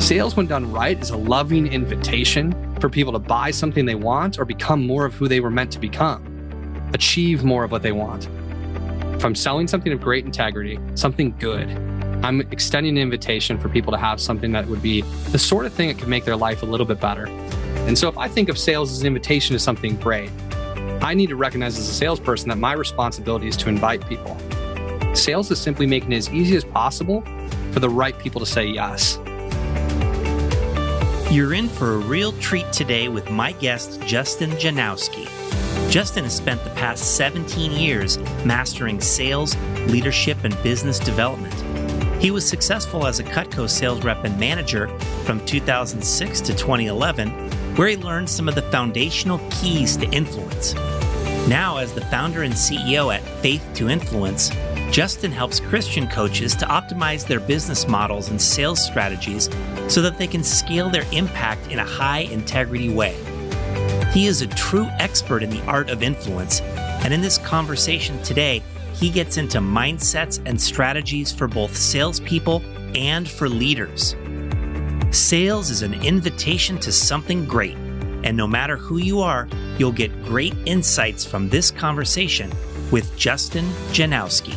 Sales, when done right, is a loving invitation for people to buy something they want or become more of who they were meant to become, achieve more of what they want. If I'm selling something of great integrity, something good, I'm extending an invitation for people to have something that would be the sort of thing that could make their life a little bit better. And so if I think of sales as an invitation to something great, I need to recognize as a salesperson that my responsibility is to invite people. Sales is simply making it as easy as possible for the right people to say yes. You're in for a real treat today with my guest, Justin Janowski. Justin has spent the past 17 years mastering sales, leadership, and business development. He was successful as a Cutco sales rep and manager from 2006 to 2011, where he learned some of the foundational keys to influence. Now, as the founder and CEO at Faith to Influence, Justin helps Christian coaches to optimize their business models and sales strategies so that they can scale their impact in a high integrity way. He is a true expert in the art of influence, and in this conversation today, he gets into mindsets and strategies for both salespeople and for leaders. Sales is an invitation to something great, and no matter who you are, you'll get great insights from this conversation with Justin Janowski.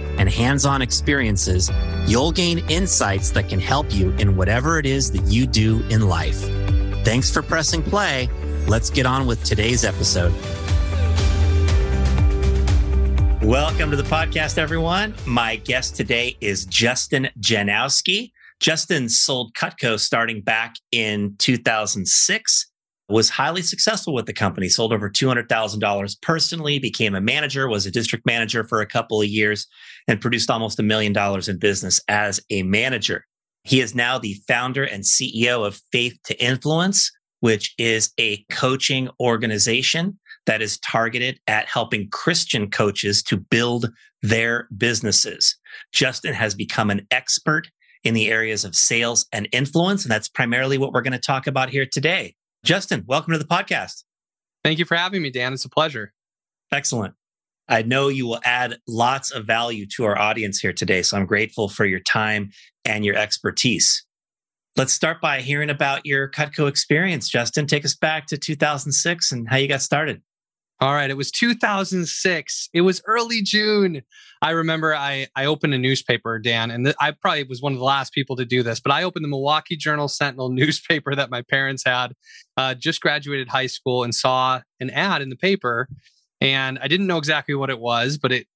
and hands on experiences, you'll gain insights that can help you in whatever it is that you do in life. Thanks for pressing play. Let's get on with today's episode. Welcome to the podcast, everyone. My guest today is Justin Janowski. Justin sold Cutco starting back in 2006 was highly successful with the company, sold over $200,000 personally, became a manager, was a district manager for a couple of years, and produced almost a million dollars in business as a manager. He is now the founder and CEO of Faith2Influence, which is a coaching organization that is targeted at helping Christian coaches to build their businesses. Justin has become an expert in the areas of sales and influence, and that's primarily what we're going to talk about here today. Justin, welcome to the podcast. Thank you for having me, Dan. It's a pleasure. Excellent. I know you will add lots of value to our audience here today. So I'm grateful for your time and your expertise. Let's start by hearing about your Cutco experience. Justin, take us back to 2006 and how you got started. All right. It was 2006. It was early June. I remember I, I opened a newspaper, Dan, and th- I probably was one of the last people to do this, but I opened the Milwaukee Journal Sentinel newspaper that my parents had. Uh, just graduated high school and saw an ad in the paper. And I didn't know exactly what it was, but it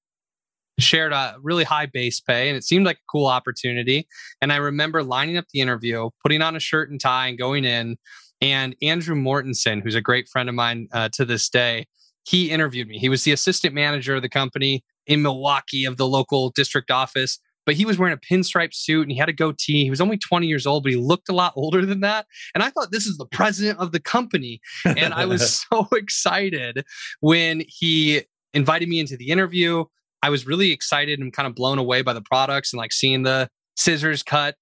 shared a really high base pay and it seemed like a cool opportunity. And I remember lining up the interview, putting on a shirt and tie and going in. And Andrew Mortensen, who's a great friend of mine uh, to this day, he interviewed me. He was the assistant manager of the company in Milwaukee of the local district office, but he was wearing a pinstripe suit and he had a goatee. He was only 20 years old, but he looked a lot older than that. And I thought this is the president of the company. And I was so excited when he invited me into the interview. I was really excited and kind of blown away by the products and like seeing the scissors cut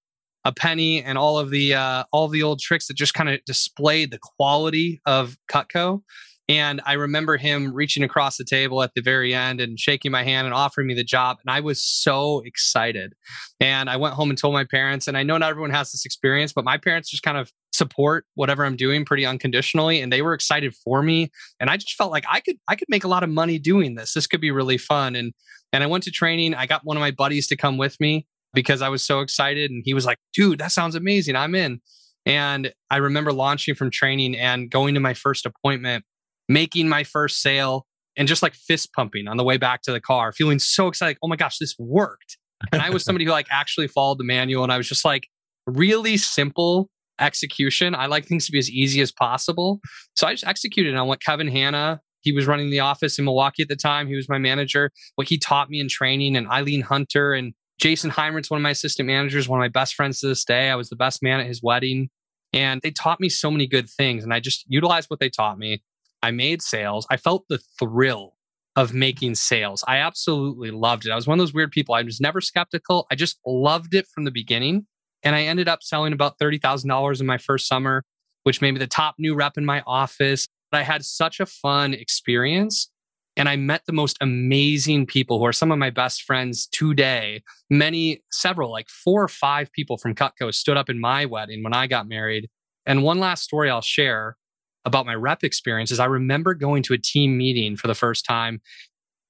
a penny and all of the uh, all of the old tricks that just kind of displayed the quality of Cutco. And I remember him reaching across the table at the very end and shaking my hand and offering me the job. And I was so excited. And I went home and told my parents. And I know not everyone has this experience, but my parents just kind of support whatever I'm doing pretty unconditionally. And they were excited for me. And I just felt like I could I could make a lot of money doing this. This could be really fun. And and I went to training. I got one of my buddies to come with me. because I was so excited. And he was like, dude, that sounds amazing. I'm in. And I remember launching from training and going to my first appointment, making my first sale, and just like fist pumping on the way back to the car, feeling so excited. Like, oh my gosh, this worked. And I was somebody who like actually followed the manual. And I was just like, really simple execution. I like things to be as easy as possible. So I just executed on what Kevin Hanna, he was running the office in Milwaukee at the time. He was my manager. What he taught me in training, and Eileen Hunter and Jason Heimert's one of my assistant managers, one of my best friends to this day. I was the best man at his wedding. And they taught me so many good things. And I just utilized what they taught me. I made sales. I felt the thrill of making sales. I absolutely loved it. I was one of those weird people. I was never skeptical. I just loved it from the beginning. And I ended up selling about $30,000 in my first summer, which made me the top new rep in my office. But I had such a fun experience and I met the most amazing people who are some of my best friends today. Many, several, like four or five people from Cutco stood up in my wedding when I got married. And one last story I'll share about my rep experience is I remember going to a team meeting for the first time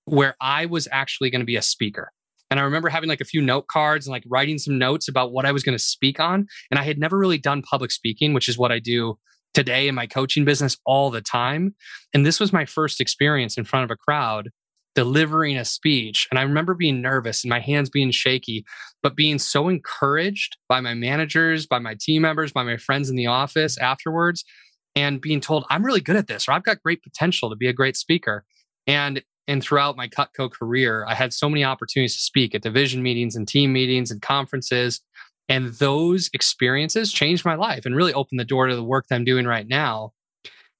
where I was actually going to be a speaker. And I remember having like a few note cards and like writing some notes about what I was going to speak on. And I had never really done public speaking, which is what I do today in my coaching business all the time. And this was my first experience in front of a crowd delivering a speech. And I remember being nervous and my hands being shaky, but being so encouraged by my managers, by my team members, by my friends in the office afterwards, and being told, I'm really good at this, or I've got great potential to be a great speaker. And and throughout my Cutco career, I had so many opportunities to speak at division meetings and team meetings and conferences. And those experiences changed my life and really opened the door to the work that I'm doing right now.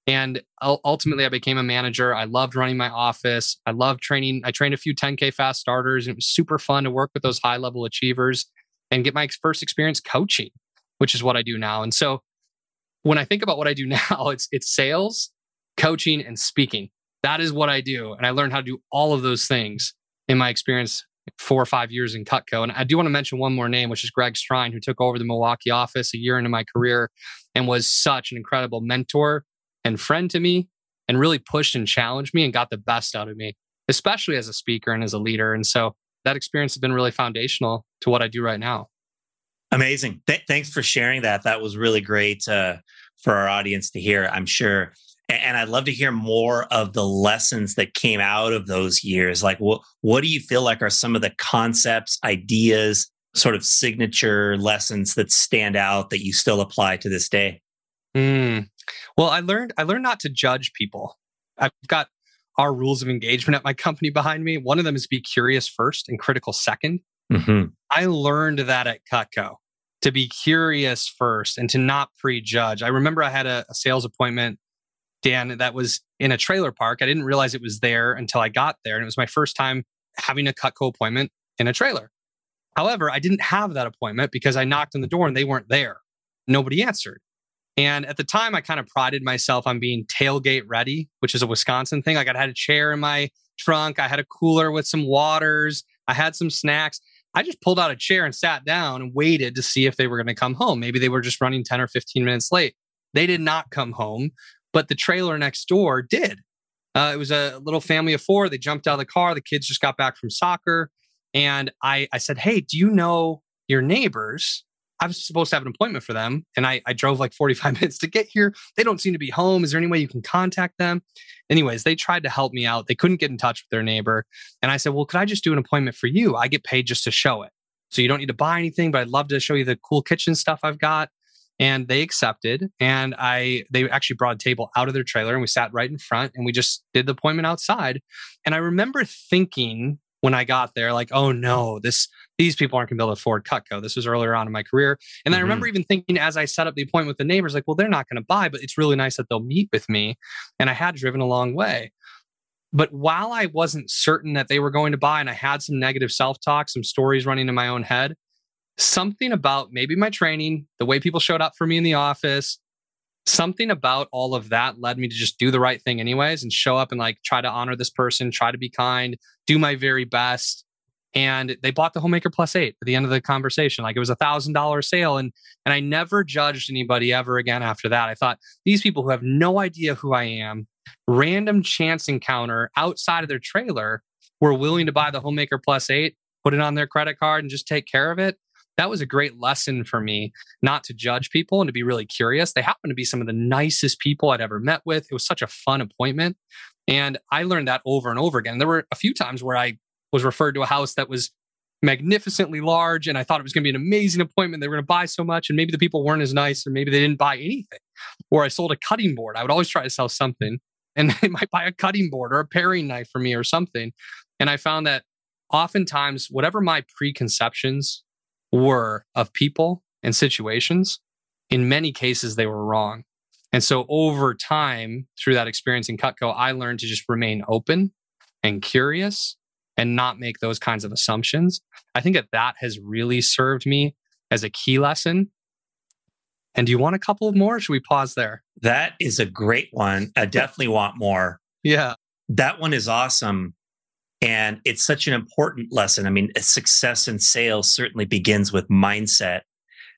And ultimately, I became a manager. I loved running my office. I loved training. I trained a few 10K fast starters. And it was super fun to work with those high level achievers and get my first experience coaching, which is what I do now. And so when I think about what I do now, it's, it's sales, coaching, and speaking. That is what I do. And I learned how to do all of those things in my experience four or five years in Cutco. And I do want to mention one more name, which is Greg Strine, who took over the Milwaukee office a year into my career and was such an incredible mentor and friend to me and really pushed and challenged me and got the best out of me, especially as a speaker and as a leader. And so that experience has been really foundational to what I do right now. Amazing. Th- thanks for sharing that. That was really great uh, for our audience to hear. I'm sure and I'd love to hear more of the lessons that came out of those years. Like, what what do you feel like are some of the concepts, ideas, sort of signature lessons that stand out that you still apply to this day? Mm. Well, I learned I learned not to judge people. I've got our rules of engagement at my company behind me. One of them is be curious first and critical 2nd mm-hmm. I learned that at Cutco to be curious first and to not prejudge. I remember I had a, a sales appointment Dan, that was in a trailer park. I didn't realize it was there until I got there. And it was my first time having a Cutco appointment in a trailer. However, I didn't have that appointment because I knocked on the door and they weren't there. Nobody answered. And at the time, I kind of prided myself on being tailgate ready, which is a Wisconsin thing. Like I had a chair in my trunk, I had a cooler with some waters, I had some snacks. I just pulled out a chair and sat down and waited to see if they were going to come home. Maybe they were just running 10 or 15 minutes late. They did not come home but the trailer next door did. Uh, it was a little family of four. They jumped out of the car. The kids just got back from soccer. And I, I said, Hey, do you know your neighbors? I was supposed to have an appointment for them. And I, I drove like 45 minutes to get here. They don't seem to be home. Is there any way you can contact them? Anyways, they tried to help me out. They couldn't get in touch with their neighbor. And I said, Well, could I just do an appointment for you? I get paid just to show it. So you don't need to buy anything, but I'd love to show you the cool kitchen stuff I've got and they accepted and i they actually brought a table out of their trailer and we sat right in front and we just did the appointment outside and i remember thinking when i got there like oh no this these people aren't going to be able to afford cutco. This was earlier on in my career. And mm-hmm. i remember even thinking as i set up the appointment with the neighbors like well they're not going to buy but it's really nice that they'll meet with me. And i had driven a long way. But while i wasn't certain that they were going to buy and i had some negative self-talk some stories running in my own head something about maybe my training, the way people showed up for me in the office, something about all of that led me to just do the right thing anyways and show up and like try to honor this person, try to be kind, do my very best. And they bought the homemaker plus eight at the end of the conversation. Like it was a thousand dollar sale. And and I never judged anybody ever again after that. I thought these people who have no idea who I am, random chance encounter outside of their trailer, were willing to buy the homemaker plus eight put it on their credit card and just take care of it. That was a great lesson for me not to judge people and to be really curious. They happened to be some of the nicest people I'd ever met with. It was such a fun appointment. And I learned that over and over again. There were a few times where I was referred to a house that was magnificently large and I thought it was going to be an amazing appointment. They were going to buy so much and maybe the people weren't as nice or maybe they didn't buy anything. Or I sold a cutting board. I would always try to sell something and they might buy a cutting board or a paring knife for me or something. And I found that oftentimes, whatever my preconceptions were of people and situations, in many cases, they were wrong. And so over time, through that experience in Cutco, I learned to just remain open and curious and not make those kinds of assumptions. I think that that has really served me as a key lesson. And do you want a couple of more? should we pause there? That is a great one. I definitely want more. Yeah. That one is awesome. And it's such an important lesson. I mean, success in sales certainly begins with mindset.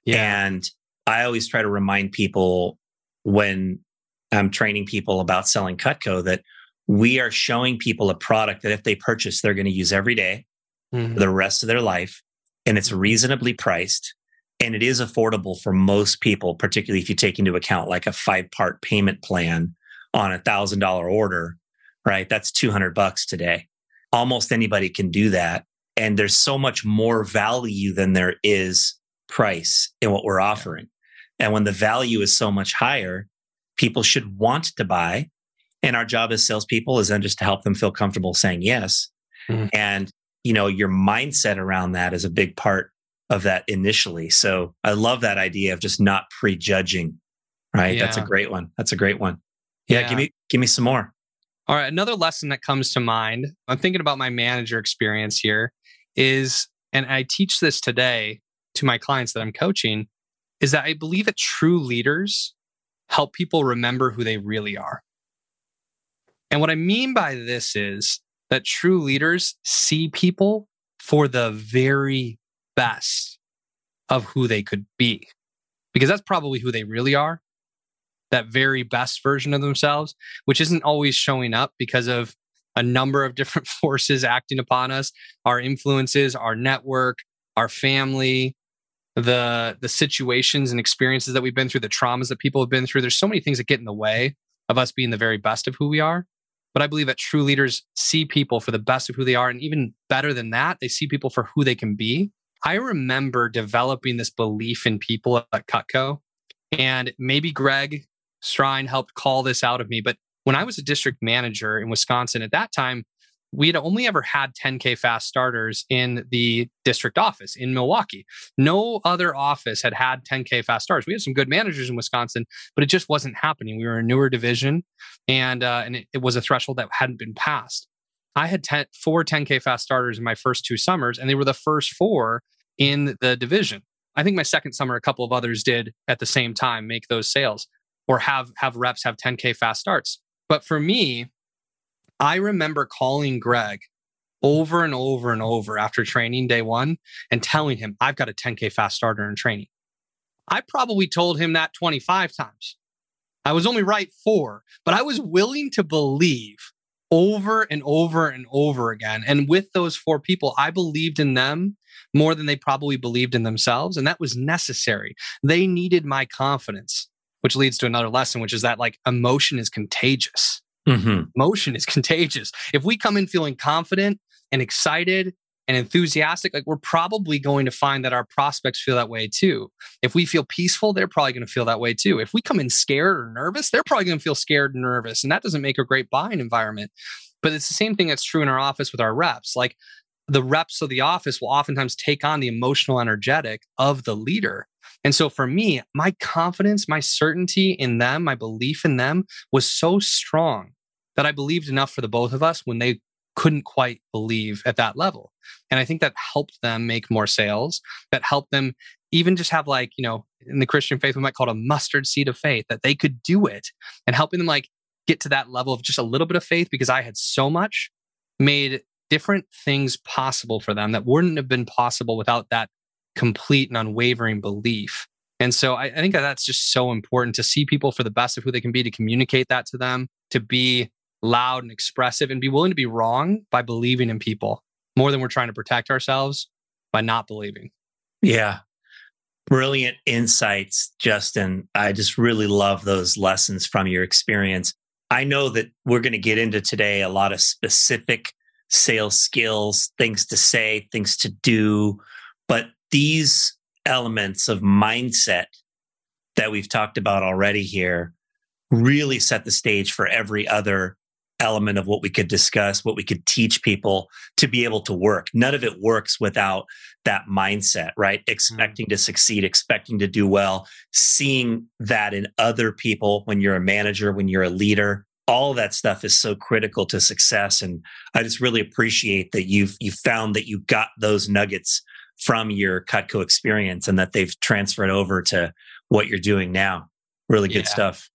Yeah. And I always try to remind people when I'm training people about selling Cutco that we are showing people a product that if they purchase, they're going to use every day mm-hmm. for the rest of their life. And it's reasonably priced and it is affordable for most people, particularly if you take into account like a five part payment plan on a thousand dollar order, right? That's 200 bucks today. Almost anybody can do that. And there's so much more value than there is price in what we're offering. And when the value is so much higher, people should want to buy and our job as salespeople is then just to help them feel comfortable saying yes. Mm-hmm. And, you know, your mindset around that is a big part of that initially. So I love that idea of just not prejudging. Right. Yeah. That's a great one. That's a great one. Yeah, yeah. Give me, give me some more. All right. Another lesson that comes to mind, I'm thinking about my manager experience here is, and I teach this today to my clients that I'm coaching, is that I believe that true leaders help people remember who they really are. And what I mean by this is that true leaders see people for the very best of who they could be, because that's probably who they really are that very best version of themselves, which isn't always showing up because of a number of different forces acting upon us our influences, our network, our family. The, the situations and experiences that we've been through, the traumas that people have been through. There's so many things that get in the way of us being the very best of who we are. But I believe that true leaders see people for the best of who they are. And even better than that, they see people for who they can be. I remember developing this belief in people at Cutco. And maybe Greg Strine helped call this out of me. But when I was a district manager in Wisconsin at that time, we had only ever had 10K fast starters in the district office in Milwaukee. No other office had had 10K fast starters. We had some good managers in Wisconsin, but it just wasn't happening. We were a newer division and, uh, and it, it, was a threshold that hadn't been passed. I had 10, four 10K fast starters in my first two summers, and they were the first four in the division. I think my second summer, a couple of others did at the same time make those sales or have have reps have 10K fast starts. But for me, I remember calling Greg over and over and over after training day one and telling him, I've got a 10K fast starter in training. I probably told him that 25 times. I was only right four, but I was willing to believe over and over and over again. And with those four people, I believed in them more than they probably believed in themselves. And that was necessary. They needed my confidence, which leads to another lesson, which is that like emotion is contagious. Mm-hmm. Motion is contagious. If we come in feeling confident and excited and enthusiastic, like we're probably going to find that our prospects feel that way too. If we feel peaceful, they're probably going to feel that way too. If we come in scared or nervous, they're probably going to feel scared and nervous. And that doesn't make a great buying environment. But it's the same thing that's true in our office with our reps. Like the reps of the office will oftentimes take on the emotional energetic of the leader. And so for me, my confidence, my certainty in them, my belief in them was so strong that I believed enough for the both of us when they couldn't quite believe at that level. And I think that helped them make more sales, that helped them even just have like, you know, in the Christian faith, we might call it a mustard seed of faith, that they could do it and helping them like get to that level of just a little bit of faith because I had so much made different things possible for them that wouldn't have been possible without that complete and unwavering belief. And so I, I think that that's just so important to see people for the best of who they can be, to communicate that to them, to be loud and expressive and be willing to be wrong by believing in people more than we're trying to protect ourselves by not believing. Yeah. Brilliant insights, Justin. I just really love those lessons from your experience. I know that we're going to get into today a lot of specific sales skills, things to say, things to do, but these elements of mindset that we've talked about already here really set the stage for every other element of what we could discuss, what we could teach people to be able to work. None of it works without that mindset, right? Mm-hmm. Expecting to succeed, expecting to do well, seeing that in other people when you're a manager, when you're a leader. All that stuff is so critical to success. And I just really appreciate that you've you found that you got those nuggets from your Cutco experience and that they've transferred over to what you're doing now. Really good yeah. stuff.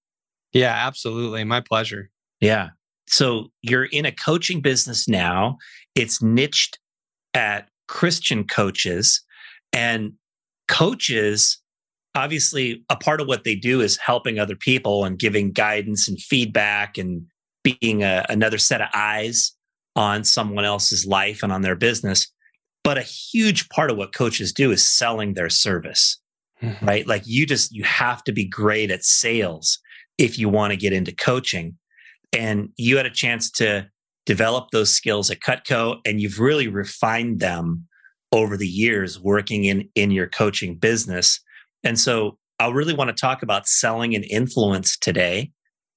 Yeah, absolutely. My pleasure. Yeah. So you're in a coaching business now. It's niched at Christian coaches and coaches obviously a part of what they do is helping other people and giving guidance and feedback and being a, another set of eyes on someone else's life and on their business but a huge part of what coaches do is selling their service mm-hmm. right like you just you have to be great at sales if you want to get into coaching and you had a chance to develop those skills at Cutco and you've really refined them over the years working in in your coaching business. And so I really want to talk about selling and influence today.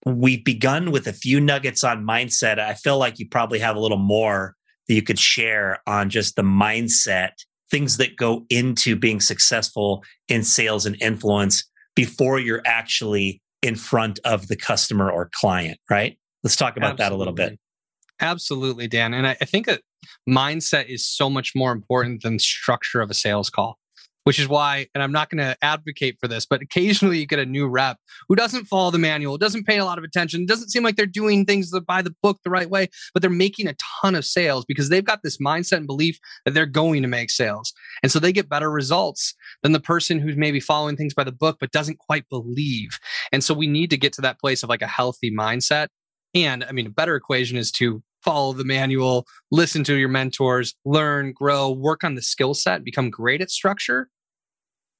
We've begun with a few nuggets on mindset. I feel like you probably have a little more that you could share on just the mindset, things that go into being successful in sales and influence before you're actually in front of the customer or client, right? Let's talk about Absolutely. that a little bit. Absolutely, Dan. And I, I think that mindset is so much more important than structure of a sales call which is why, and I'm not going to advocate for this, but occasionally you get a new rep who doesn't follow the manual, doesn't pay a lot of attention, doesn't seem like they're doing things by the book the right way, but they're making a ton of sales because they've got this mindset and belief that they're going to make sales. And so they get better results than the person who's maybe following things by the book, but doesn't quite believe. And so we need to get to that place of like a healthy mindset and I mean, a better equation is to follow the manual, listen to your mentors, learn, grow, work on the skill set, become great at structure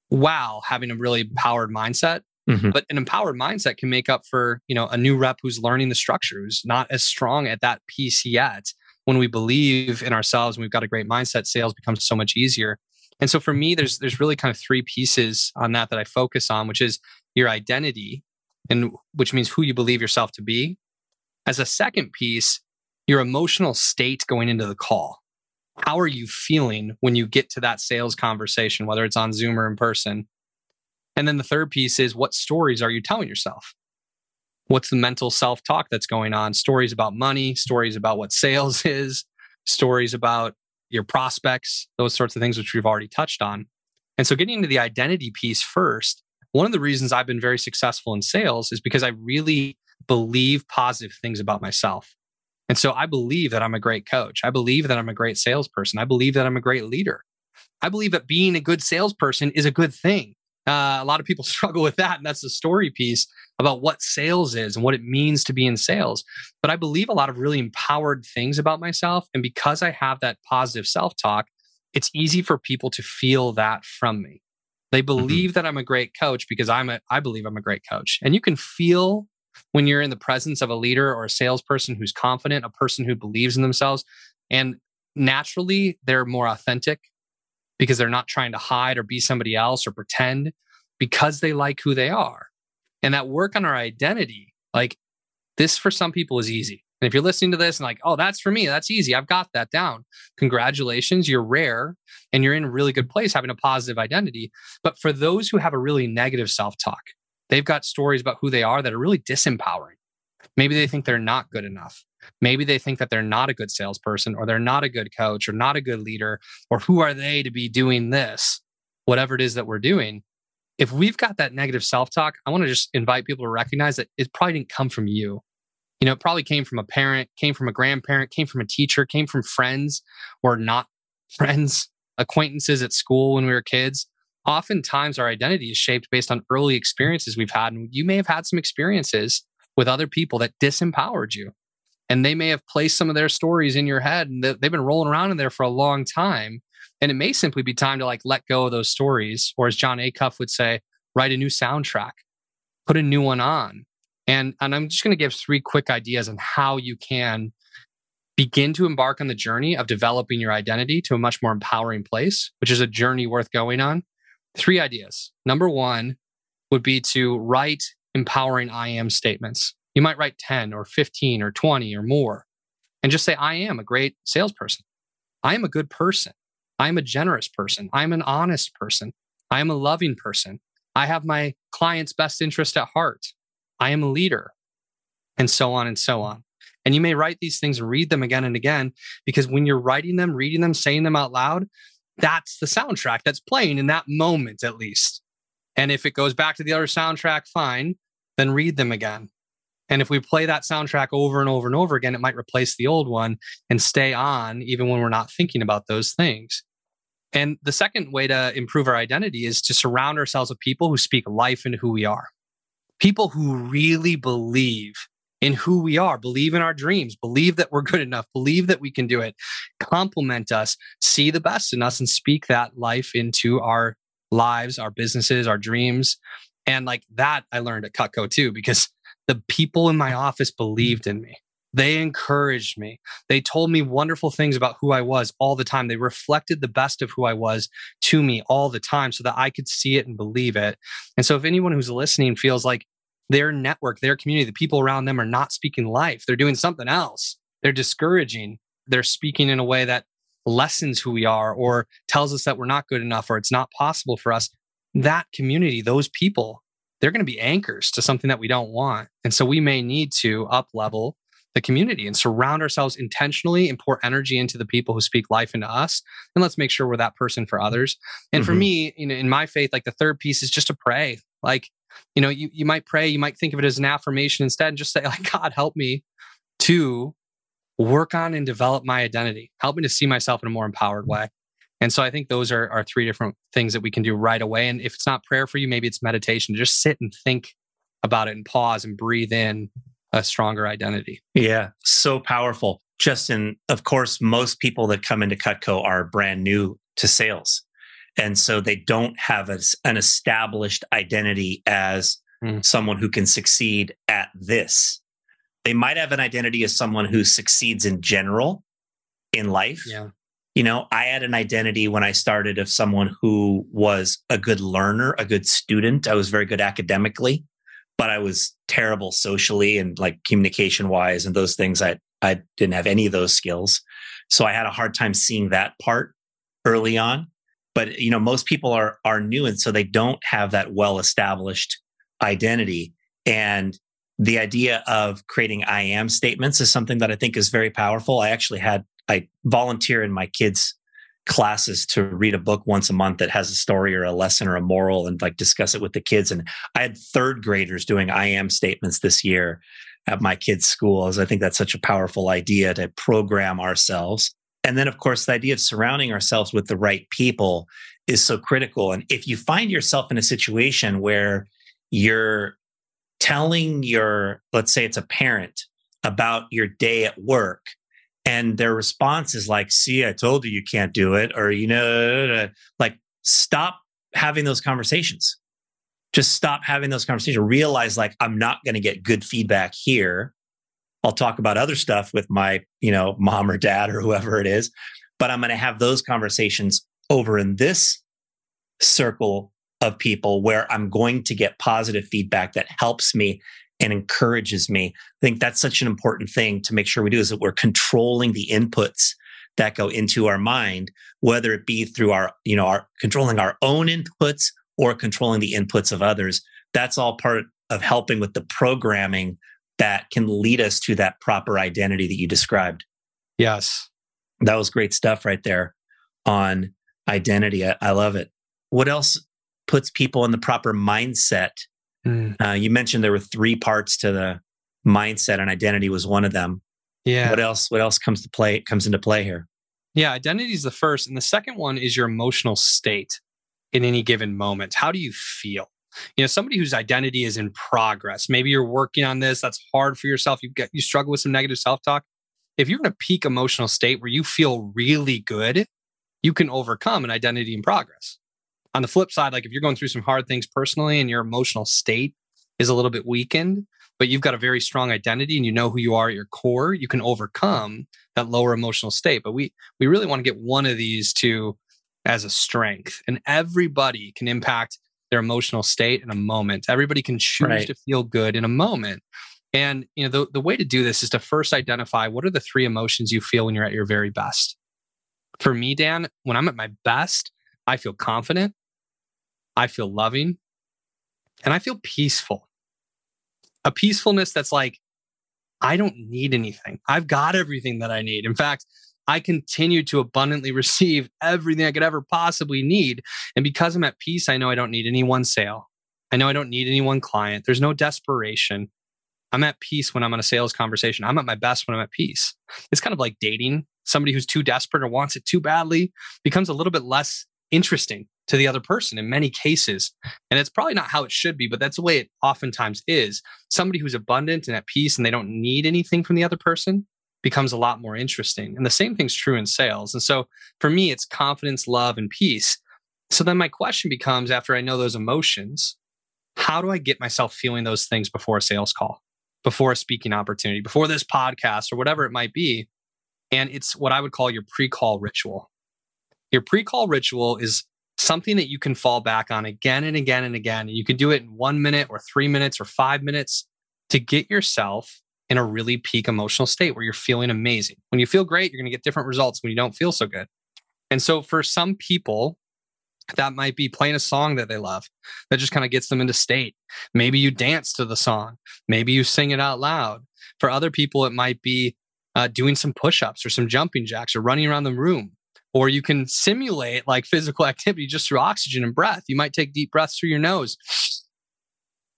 while having a really empowered mindset. Mm-hmm. But an empowered mindset can make up for, you know, a new rep who's learning the structure, who's not as strong at that piece yet. When we believe in ourselves and we've got a great mindset, sales becomes so much easier. And so for me, there's there's really kind of three pieces on that that I focus on, which is your identity, and which means who you believe yourself to be, as a second piece, your emotional state going into the call. How are you feeling when you get to that sales conversation, whether it's on Zoom or in person? And then the third piece is what stories are you telling yourself? What's the mental self talk that's going on? Stories about money, stories about what sales is, stories about your prospects, those sorts of things, which we've already touched on. And so, getting into the identity piece first, one of the reasons I've been very successful in sales is because I really believe positive things about myself. And so I believe that I'm a great coach. I believe that I'm a great salesperson. I believe that I'm a great leader. I believe that being a good salesperson is a good thing. Uh, a lot of people struggle with that. And that's the story piece about what sales is and what it means to be in sales. But I believe a lot of really empowered things about myself. And because I have that positive self talk, it's easy for people to feel that from me. They mm-hmm. believe mm-hmm. that I'm a great coach because I'm a, I believe I'm a great coach. And you can feel when you're in the presence of a leader or a salesperson who's confident, a person who believes in themselves, and naturally they're more authentic because they're not trying to hide or be somebody else or pretend because they like who they are. And that work on our identity, like this for some people is easy. And if you're listening to this and like, oh, that's for me, that's easy. I've got that down. Congratulations, you're rare and you're in a really good place having a positive identity. But for those who have a really negative self talk, They've got stories about who they are that are really disempowering. Maybe they think they're not good enough. Maybe they think that they're not a good salesperson or they're not a good coach or not a good leader or who are they to be doing this, whatever it is that we're doing. If we've got that negative self talk, I want to just invite people to recognize that it probably didn't come from you. You know, it probably came from a parent, came from a grandparent, came from a teacher, came from friends or not friends, acquaintances at school when we were kids oftentimes our identity is shaped based on early experiences we've had. And you may have had some experiences with other people that disempowered you. And they may have placed some of their stories in your head and they've been rolling around in there for a long time. And it may simply be time to like let go of those stories. Or as Jon Acuff would say, write a new soundtrack, put a new one on. And, and I'm just going to give three quick ideas on how you can begin to embark on the journey of developing your identity to a much more empowering place, which is a journey worth going on. Three ideas. Number one would be to write empowering I am statements. You might write 10 or 15 or 20 or more and just say, I am a great salesperson. I am a good person. I am a generous person. I am an honest person. I am a loving person. I have my client's best interest at heart. I am a leader, and so on and so on. And you may write these things and read them again and again because when you're writing them, reading them, saying them out loud, that's the soundtrack that's playing in that moment, at least. And if it goes back to the other soundtrack, fine, then read them again. And if we play that soundtrack over and over and over again, it might replace the old one and stay on even when we're not thinking about those things. And the second way to improve our identity is to surround ourselves with people who speak life into who we are. People who really believe in who we are, believe in our dreams, believe that we're good enough, believe that we can do it, compliment us, see the best in us, and speak that life into our lives, our businesses, our dreams. And like that, I learned at Cutco too, because the people in my office believed in me. They encouraged me. They told me wonderful things about who I was all the time. They reflected the best of who I was to me all the time so that I could see it and believe it. And so, if anyone who's listening feels like their network, their community, the people around them are not speaking life. They're doing something else. They're discouraging. They're speaking in a way that lessens who we are or tells us that we're not good enough or it's not possible for us. That community, those people, they're going to be anchors to something that we don't want. And so we may need to up level the community and surround ourselves intentionally and pour energy into the people who speak life into us. And let's make sure we're that person for others. And mm-hmm. for me, you know, in my faith, like the third piece is just to pray. Like you know, you, you might pray, you might think of it as an affirmation instead and just say, like, God, help me to work on and develop my identity. Help me to see myself in a more empowered way. And so I think those are, are three different things that we can do right away. And if it's not prayer for you, maybe it's meditation. Just sit and think about it and pause and breathe in a stronger identity. Yeah, so powerful. Justin, of course, most people that come into Cutco are brand new to sales. And so they don't have a, an established identity as mm. someone who can succeed at this. They might have an identity as someone who succeeds in general in life. Yeah. You know, I had an identity when I started of someone who was a good learner, a good student. I was very good academically, but I was terrible socially and like communication wise and those things. I, I didn't have any of those skills. So I had a hard time seeing that part early on but you know most people are are new and so they don't have that well established identity. And the idea of creating i am statements is something that i think is very powerful. I actually had i volunteer in my kids classes to read a book once a month that has a story or a lesson or a moral and like discuss it with the kids. And i had third graders doing i am statements this year at my kids schools. I think that's such a powerful idea to program ourselves and then, of course, the idea of surrounding ourselves with the right people is so critical. And if you find yourself in a situation where you're telling your, let's say it's a parent about your day at work, and their response is like, see, I told you you can't do it, or, you know, like stop having those conversations. Just stop having those conversations. Realize, like, I'm not going to get good feedback here. I'll talk about other stuff with my, you know, mom or dad or whoever it is, but I'm going to have those conversations over in this circle of people where I'm going to get positive feedback that helps me and encourages me. I think that's such an important thing to make sure we do is that we're controlling the inputs that go into our mind, whether it be through our, you know, our controlling our own inputs or controlling the inputs of others. That's all part of helping with the programming that can lead us to that proper identity that you described. Yes. That was great stuff right there on identity. I, I love it. What else puts people in the proper mindset? Mm. Uh, you mentioned there were three parts to the mindset, and identity was one of them. Yeah. What else? What else comes to play? Comes into play here? Yeah, identity is the first, and the second one is your emotional state in any given moment. How do you feel? You know, somebody whose identity is in progress. Maybe you're working on this. That's hard for yourself. You get you struggle with some negative self-talk. If you're in a peak emotional state where you feel really good, you can overcome an identity in progress. On the flip side, like if you're going through some hard things personally and your emotional state is a little bit weakened, but you've got a very strong identity and you know who you are at your core, you can overcome that lower emotional state. But we we really want to get one of these two as a strength. And everybody can impact their emotional state in a moment. Everybody can choose right. to feel good in a moment. And you know, the, the way to do this is to first identify what are the three emotions you feel when you're at your very best. For me, Dan, when I'm at my best, I feel confident, I feel loving, and I feel peaceful. A peacefulness that's like, I don't need anything. I've got everything that I need. In fact, I continue to abundantly receive everything I could ever possibly need. And because I'm at peace, I know I don't need any one sale. I know I don't need any one client. There's no desperation. I'm at peace when I'm on a sales conversation. I'm at my best when I'm at peace. It's kind of like dating. Somebody who's too desperate or wants it too badly becomes a little bit less interesting to the other person in many cases. And it's probably not how it should be, but that's the way it oftentimes is. Somebody who's abundant and at peace and they don't need anything from the other person becomes a lot more interesting. And the same thing's true in sales. And so for me, it's confidence, love, and peace. So then my question becomes after I know those emotions, how do I get myself feeling those things before a sales call, before a speaking opportunity, before this podcast, or whatever it might be? And it's what I would call your pre call ritual. Your pre call ritual is something that you can fall back on again and again and again. And you can do it in one minute or three minutes or five minutes to get yourself in a really peak emotional state where you're feeling amazing. When you feel great, you're going to get different results when you don't feel so good. And so for some people, that might be playing a song that they love that just kind of gets them into state. Maybe you dance to the song. Maybe you sing it out loud. For other people, it might be uh, doing some push ups or some jumping jacks or running around the room. Or you can simulate like physical activity just through oxygen and breath. You might take deep breaths through your nose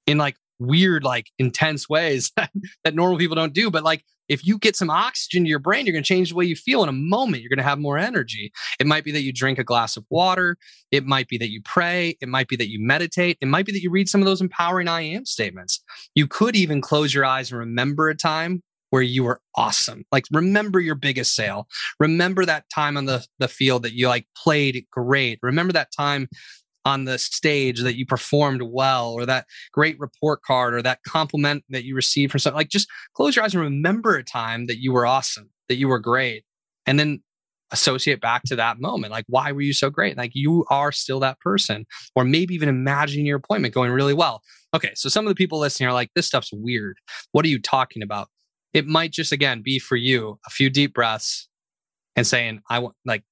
in like weird, like intense ways that, that normal people don't do. But like if you get some oxygen to your brain, you're going to change the way you feel in a moment. You're going to have more energy. It might be that you drink a glass of water. It might be that you pray. It might be that you meditate. It might be that you read some of those empowering I am statements. You could even close your eyes and remember a time where you were awesome. Like remember your biggest sale. Remember that time on the, the field that you like played great. Remember that time on the stage that you performed well or that great report card or that compliment that you received from something like just close your eyes and remember a time that you were awesome that you were great and then associate back to that moment. Like why were you so great? Like you are still that person. Or maybe even imagine your appointment going really well. Okay so some of the people listening are like this stuff's weird. What are you talking about? It might just again be for you a few deep breaths and saying i want like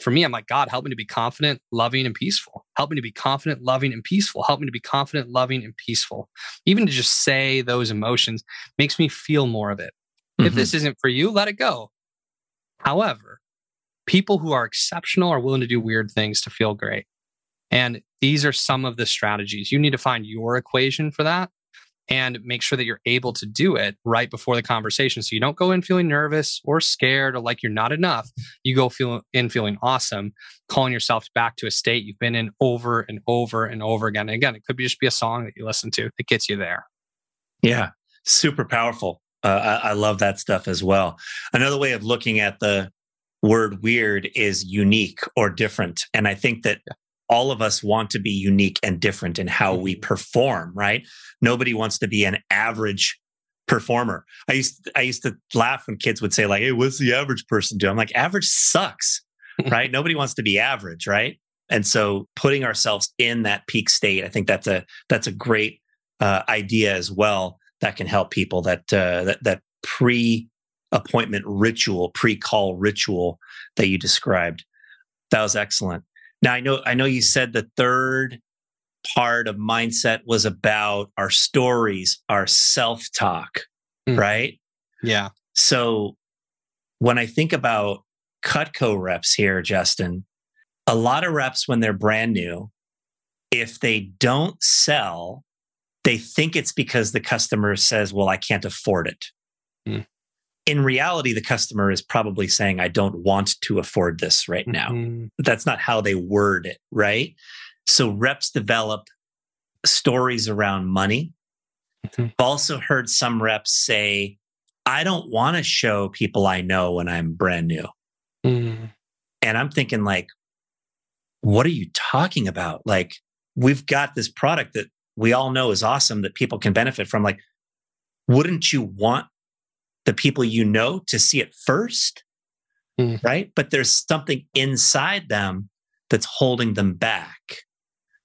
for me, I'm like, God, help me to be confident, loving, and peaceful. Help me to be confident, loving, and peaceful. Help me to be confident, loving, and peaceful. Even to just say those emotions makes me feel more of it. Mm-hmm. If this isn't for you, let it go. However, people who are exceptional are willing to do weird things to feel great. And these are some of the strategies. You need to find your equation for that and make sure that you're able to do it right before the conversation. So you don't go in feeling nervous or scared or like you're not enough. You go feel in feeling awesome, calling yourself back to a state you've been in over and over and over again. And again, it could be just be a song that you listen to that gets you there. Yeah, super powerful. Uh, I, I love that stuff as well. Another way of looking at the word weird is unique or different. And I think that yeah all of us want to be unique and different in how we mm-hmm. perform, right? Nobody wants to be an average performer. I used I used to laugh when kids would say like, "Hey, what's the average person do?" I'm like, "Average sucks." right? Nobody wants to be average, right? And so putting ourselves in that peak state, I think that's a that's a great uh, idea as well that can help people that uh, that that pre appointment ritual, pre call ritual that you described. That was excellent. Now I know I know you said the third part of mindset was about our stories, our self-talk, mm. right? Yeah. So when I think about Cutco reps here, Justin, a lot of reps when they're brand new, if they don't sell, they think it's because the customer says, Well, I can't afford it. In reality, the customer is probably saying, I don't want to afford this right now. Mm-hmm. That's not how they word it, right? So reps develop stories around money. Mhm. I've also heard some reps say, I don't want to show people I know when I'm brand new. Mm. And I'm thinking, like, what are you talking about? Like, we've got this product that we all know is awesome that people can benefit from. Like, wouldn't you want the people you know to see it first? Mm. Right. But there's something inside them that's holding them back.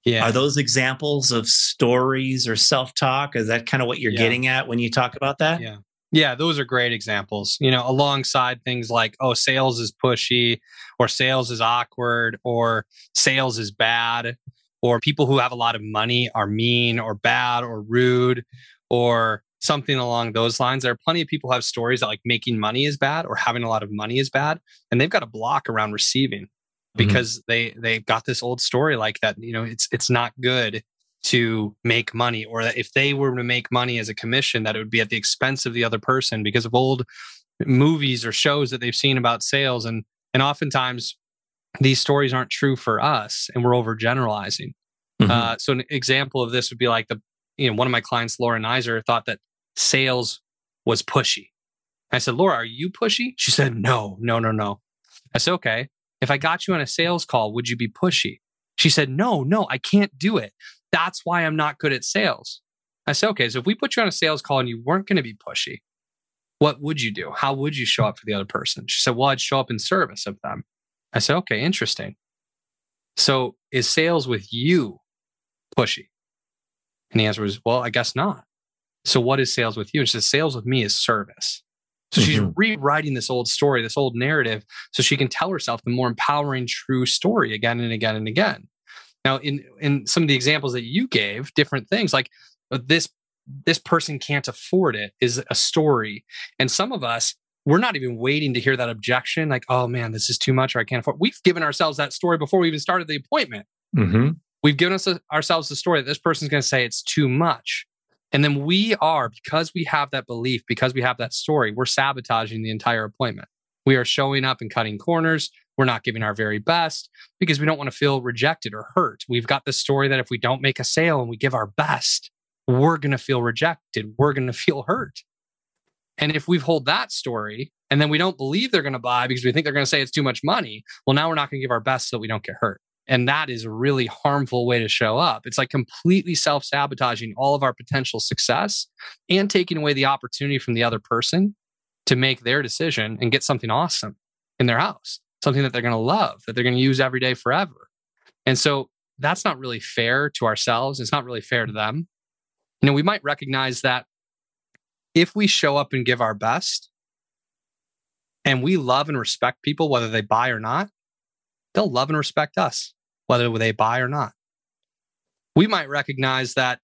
Yeah. Are those examples of stories or self talk? Is that kind of what you're Yeah. getting at when you talk about that? Yeah. Yeah, those are great examples. You know, alongside things like, oh, sales is pushy, or sales is awkward, or sales is bad, or people who have a lot of money are mean or bad or rude, or something along those lines. There are plenty of people who have stories that like making money is bad or having a lot of money is bad, and they've got a block around receiving because they they've got this old story like that. You know, it's it's not good to make money or that if they were to make money as a commission that it would be at the expense of the other person because of old movies or shows that they've seen about sales and and oftentimes these stories aren't true for us and we're overgeneralizing Mhm. uh, so an example of this would be like the you know one of my clients laura nizer thought that sales was pushy i said laura are you pushy she said no no no no i said okay if i got you on a sales call would you be pushy she said no no i can't do it that's why I'm not good at sales. I said, okay, so if we put you on a sales call and you weren't going to be pushy, what would you do? How would you show up for the other person? She said, well, I'd show up in service of them. I said, okay, interesting. So is sales with you pushy? And the answer was, well, I guess not. So what is sales with you? And she says, sales with me is service. So she's Mhm. rewriting this old story, this old narrative, so she can tell herself the more empowering, true story again and again and again. Now, in in some of the examples that you gave, different things like uh, this this person can't afford it is a story, and some of us we're not even waiting to hear that objection, like, oh man, this is too much, or I can't afford. We've given ourselves that story before we even started the appointment. Mhm. We've given us ourselves the story that this person's going to say it's too much. And then we are, because we have that belief, because we have that story, we're sabotaging the entire appointment. We are showing up and cutting corners. We're not giving our very best because we don't want to feel rejected or hurt. We've got the story that if we don't make a sale and we give our best, we're going to feel rejected. We're going to feel hurt. And if we hold that story and then we don't believe they're going to buy because we think they're going to say it's too much money, well, now we're not going to give our best so we don't get hurt. And that is a really harmful way to show up. It's like completely self sabotaging all of our potential success and taking away the opportunity from the other person to make their decision and get something awesome in their house, something that they're going to love, that they're going to use every day forever. And so that's not really fair to ourselves. It's not really fair to them. You know, we might recognize that if we show up and give our best and we love and respect people, whether they buy or not, they'll love and respect us, whether they buy or not. We might recognize that,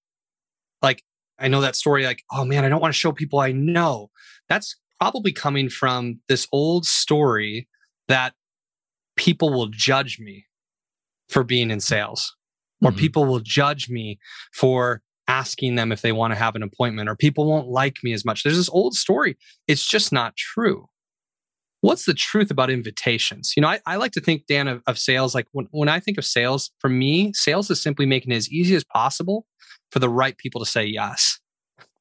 like, I know that story, like, oh man, I don't want to show people I know. That's probably coming from this old story that people will judge me for being in sales, or Mhm. people will judge me for asking them if they want to have an appointment, or people won't like me as much. There's this old story. It's just not true. What's the truth about invitations? You know, I, I like to think, Dan, of, of sales. Like when, when I think of sales, for me, sales is simply making it as easy as possible for the right people to say yes.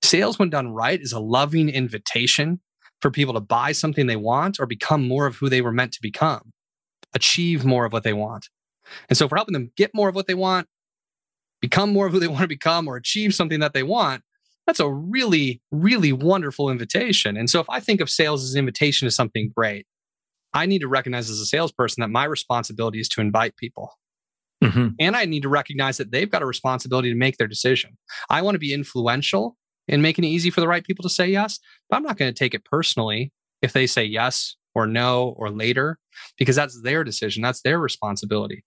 Sales, when done right, is a loving invitation for people to buy something they want or become more of who they were meant to become, achieve more of what they want. And so, for helping them get more of what they want, become more of who they want to become, or achieve something that they want, that's a really, really wonderful invitation. And so, if I think of sales as an invitation to something great, I need to recognize as a salesperson that my responsibility is to invite people. Mhm. And I need to recognize that they've got a responsibility to make their decision. I want to be influential in making it easy for the right people to say yes, but I'm not going to take it personally if they say yes or no or later, because that's their decision. That's their responsibility.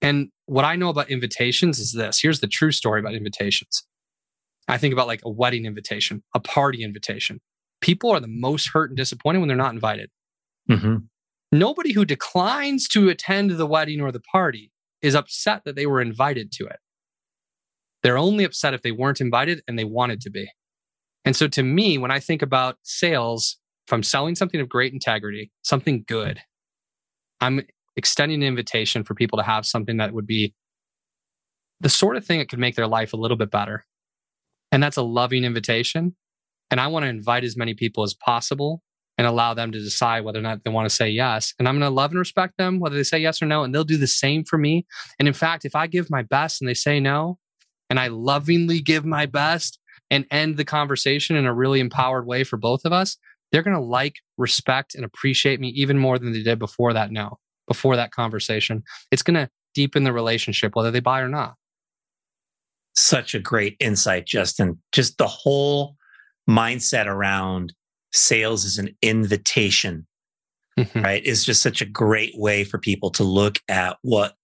And what I know about invitations is this here's the true story about invitations. I think about like a wedding invitation, a party invitation. People are the most hurt and disappointed when they're not invited. Mhm. Nobody who declines to attend the wedding or the party is upset that they were invited to it. They're only upset if they weren't invited and they wanted to be. And so to me, when I think about sales, if I'm selling something of great integrity, something good, I'm extending an invitation for people to have something that would be the sort of thing that could make their life a little bit better. And that's a loving invitation. And I want to invite as many people as possible and allow them to decide whether or not they want to say yes. And I'm going to love and respect them, whether they say yes or no. And they'll do the same for me. And in fact, if I give my best and they say no, and I lovingly give my best and end the conversation in a really empowered way for both of us, they're going to like, respect, and appreciate me even more than they did before that no, before that conversation. It's going to deepen the relationship, whether they buy or not. Such a great insight, Justin. Just the whole mindset around sales is an invitation, mm-hmm. right? Is just such a great way for people to look at what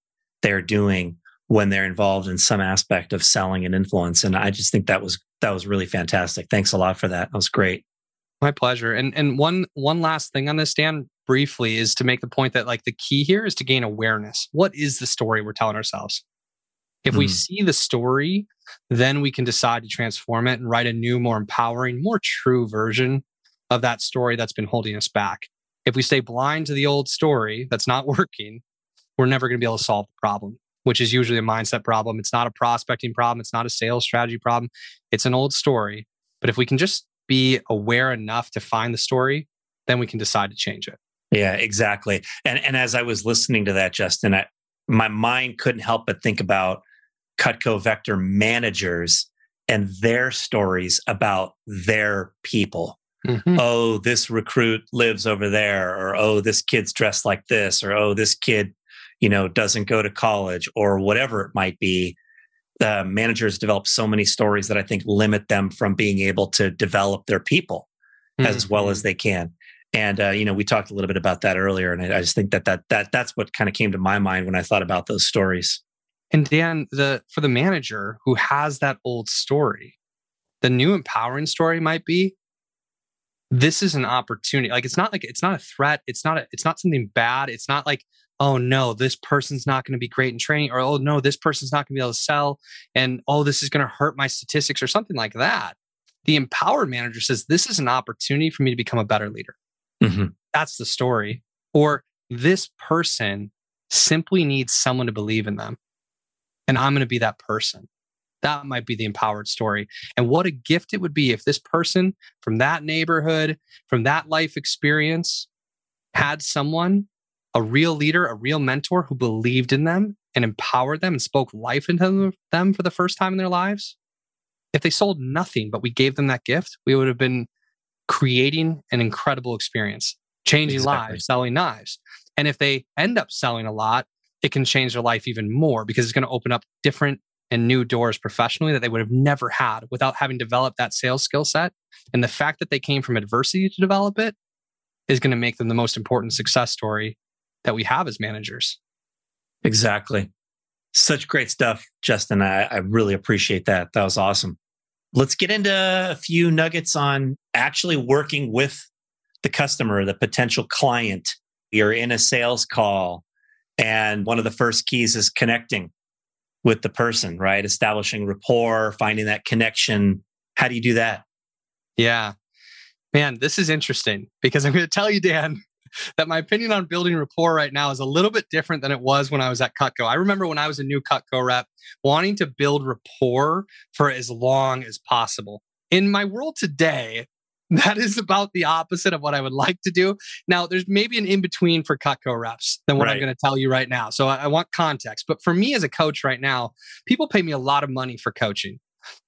they're doing when they're involved in some aspect of selling and influence. And I just think that was that was really fantastic. Thanks a lot for that. That was great. My pleasure. And and one one last thing on this, Dan, briefly, is to make the point that like the key here is to gain awareness. What is the story we're telling ourselves? If we mm. see the story, then we can decide to transform it and write a new, more empowering, more true version of that story that's been holding us back. If we stay blind to the old story that's not working, we're never going to be able to solve the problem, which is usually a mindset problem. It's not a prospecting problem. It's not a sales strategy problem. It's an old story. But if we can just be aware enough to find the story, then we can decide to change it. Yeah, exactly. And and as I was listening to that, Justin, I, my mind couldn't help but think about Cutco Vector managers and their stories about their people. Mm-hmm. Oh, this recruit lives over there, or oh, this kid's dressed like this, or oh, this kid, you know, doesn't go to college, or whatever it might be. The managers develop so many stories that I think limit them from being able to develop their people mm-hmm. as well as mm-hmm. they can. And uh, you know, we talked a little bit about that earlier, and I, I just think that that that that's what kind of came to my mind when I thought about those stories. And Dan, the for the manager who has that old story, the new empowering story might be this is an opportunity. Like it's not like it's not a threat. It's not a, it's not something bad. It's not like, oh no, this person's not going to be great in training, or oh no, this person's not going to be able to sell, and oh, this is going to hurt my statistics or something like that. The empowered manager says, This is an opportunity for me to become a better leader. Mm-hmm. That's the story. Or this person simply needs someone to believe in them. And I'm going to be that person. That might be the empowered story. And what a gift it would be if this person from that neighborhood, from that life experience, had someone, a real leader, a real mentor who believed in them and empowered them and spoke life into them for the first time in their lives. If they sold nothing, but we gave them that gift, we would have been creating an incredible experience, changing exactly. lives, selling knives. And if they end up selling a lot, it can change their life even more because it's going to open up different and new doors professionally that they would have never had without having developed that sales skill set. And the fact that they came from adversity to develop it is going to make them the most important success story that we have as managers. Exactly. Such great stuff, Justin. I, I really appreciate that. That was awesome. Let's get into a few nuggets on actually working with the customer, the potential client. You're in a sales call, and one of the first keys is connecting with the person, right? Establishing rapport, finding that connection. How do you do that? Yeah. Man, this is interesting because I'm going to tell you, Dan, that my opinion on building rapport right now is a little bit different than it was when I was at Cutco. I remember when I was a new Cutco rep, wanting to build rapport for as long as possible. In my world today, that is about the opposite of what I would like to do. Now, there's maybe an in between for Cutco reps than what right. I'm going to tell you right now. So I, I want context. But for me as a coach right now, people pay me a lot of money for coaching.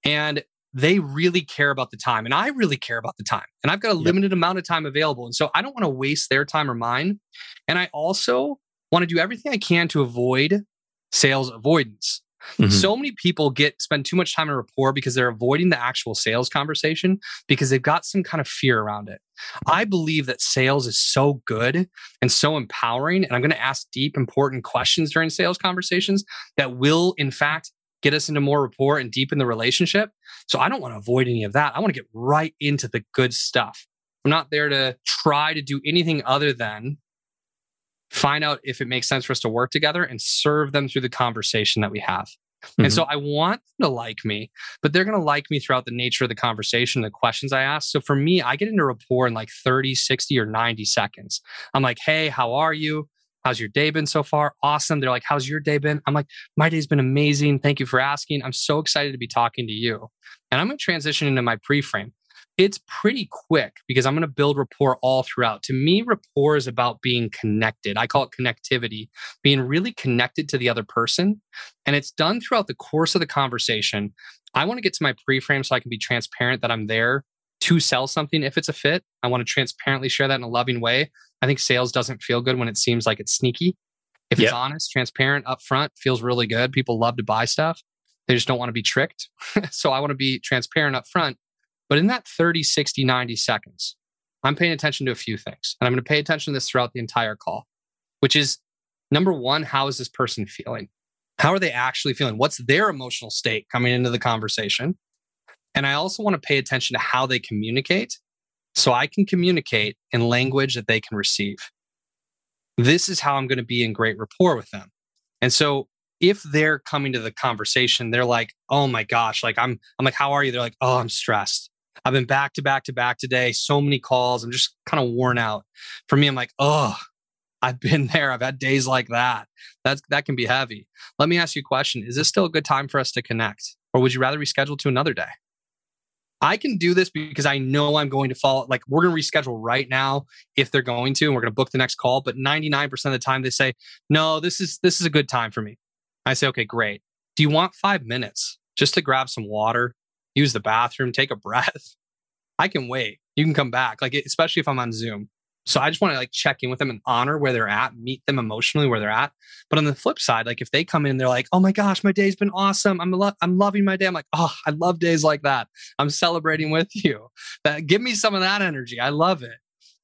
And they really care about the time and I really care about the time. And I've got a yep. limited amount of time available. And so I don't want to waste their time or mine. And I also want to do everything I can to avoid sales avoidance. Mm-hmm. So many people get spend too much time in rapport because they're avoiding the actual sales conversation because they've got some kind of fear around it. I believe that sales is so good and so empowering. And I'm going to ask deep, important questions during sales conversations that will, in fact, get us into more rapport and deepen the relationship. So I don't want to avoid any of that. I want to get right into the good stuff. I'm not there to try to do anything other than find out if it makes sense for us to work together and serve them through the conversation that we have. Mm-hmm. And so I want them to like me, but they're going to like me throughout the nature of the conversation, the questions I ask. So for me, I get into rapport in like 30, 60, or 90 seconds. I'm like, hey, how are you? How's your day been so far? Awesome. They're like, How's your day been? I'm like, My day's been amazing. Thank you for asking. I'm so excited to be talking to you. And I'm going to transition into my pre frame. It's pretty quick because I'm going to build rapport all throughout. To me, rapport is about being connected. I call it connectivity, being really connected to the other person. And it's done throughout the course of the conversation. I want to get to my pre frame so I can be transparent that I'm there to sell something if it's a fit. I want to transparently share that in a loving way. I think sales doesn't feel good when it seems like it's sneaky. If yep. it's honest, transparent, upfront, feels really good. People love to buy stuff. They just don't want to be tricked. so I want to be transparent upfront. But in that 30, 60, 90 seconds, I'm paying attention to a few things. And I'm going to pay attention to this throughout the entire call, which is number one, how is this person feeling? How are they actually feeling? What's their emotional state coming into the conversation? And I also want to pay attention to how they communicate so I can communicate in language that they can receive. This is how I'm going to be in great rapport with them. And so if they're coming to the conversation, they're like, "Oh my gosh, like I'm I'm like, "How are you?" They're like, "Oh, I'm stressed. I've been back to back to back today, so many calls. I'm just kind of worn out." For me, I'm like, "Oh, I've been there. I've had days like that. That's that can be heavy." Let me ask you a question. Is this still a good time for us to connect? Or would you rather reschedule to another day? I can do this because I know I'm going to follow. Like we're going to reschedule right now if they're going to, and we're going to book the next call. But 99% of the time they say, no, this is this is a good time for me. I say, okay, great. Do you want five minutes just to grab some water, use the bathroom, take a breath? I can wait. You can come back. Like especially if I'm on Zoom. So I just want to like check in with them and honor where they're at, meet them emotionally where they're at. But on the flip side, like if they come in, and they're like, "Oh my gosh, my day's been awesome. I'm lo- I'm loving my day." I'm like, "Oh, I love days like that. I'm celebrating with you. That give me some of that energy. I love it.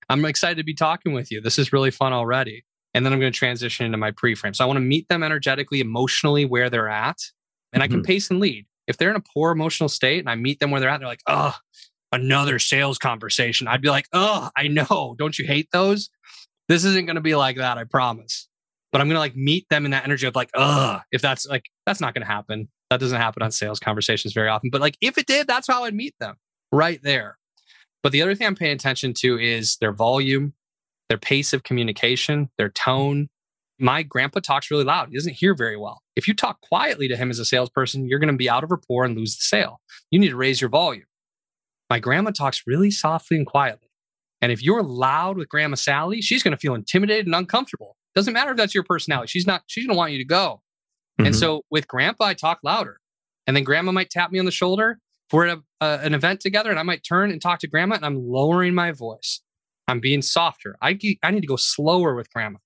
I'm excited to be talking with you. This is really fun already." And then I'm going to transition into my pre-frame. So I want to meet them energetically, emotionally where they're at, and mm-hmm. I can mm-hmm. pace and lead. If they're in a poor emotional state and I meet them where they're at, they're like, "Oh, another sales conversation, I'd be like, oh, I know. Don't you hate those? This isn't going to be like that. I promise. But I'm going to like meet them in that energy of like, ugh, if that's like, that's not going to happen. That doesn't happen on sales conversations very often. But like, if it did, that's how I'd meet them right there. But the other thing I'm paying attention to is their volume, their pace of communication, their tone. My grandpa talks really loud. He doesn't hear very well. If you talk quietly to him as a salesperson, you're going to be out of rapport and lose the sale. You need to raise your volume. My grandma talks really softly and quietly. And if you're loud with Grandma Sally, she's going to feel intimidated and uncomfortable. Doesn't matter if that's your personality. She's not, she's going to want you to go. Mm-hmm. And so with Grandpa, I talk louder. And then Grandma might tap me on the shoulder. If we're at a, uh, an event together and I might turn and talk to Grandma and I'm lowering my voice. I'm being softer. I, I need to go slower with Grandma.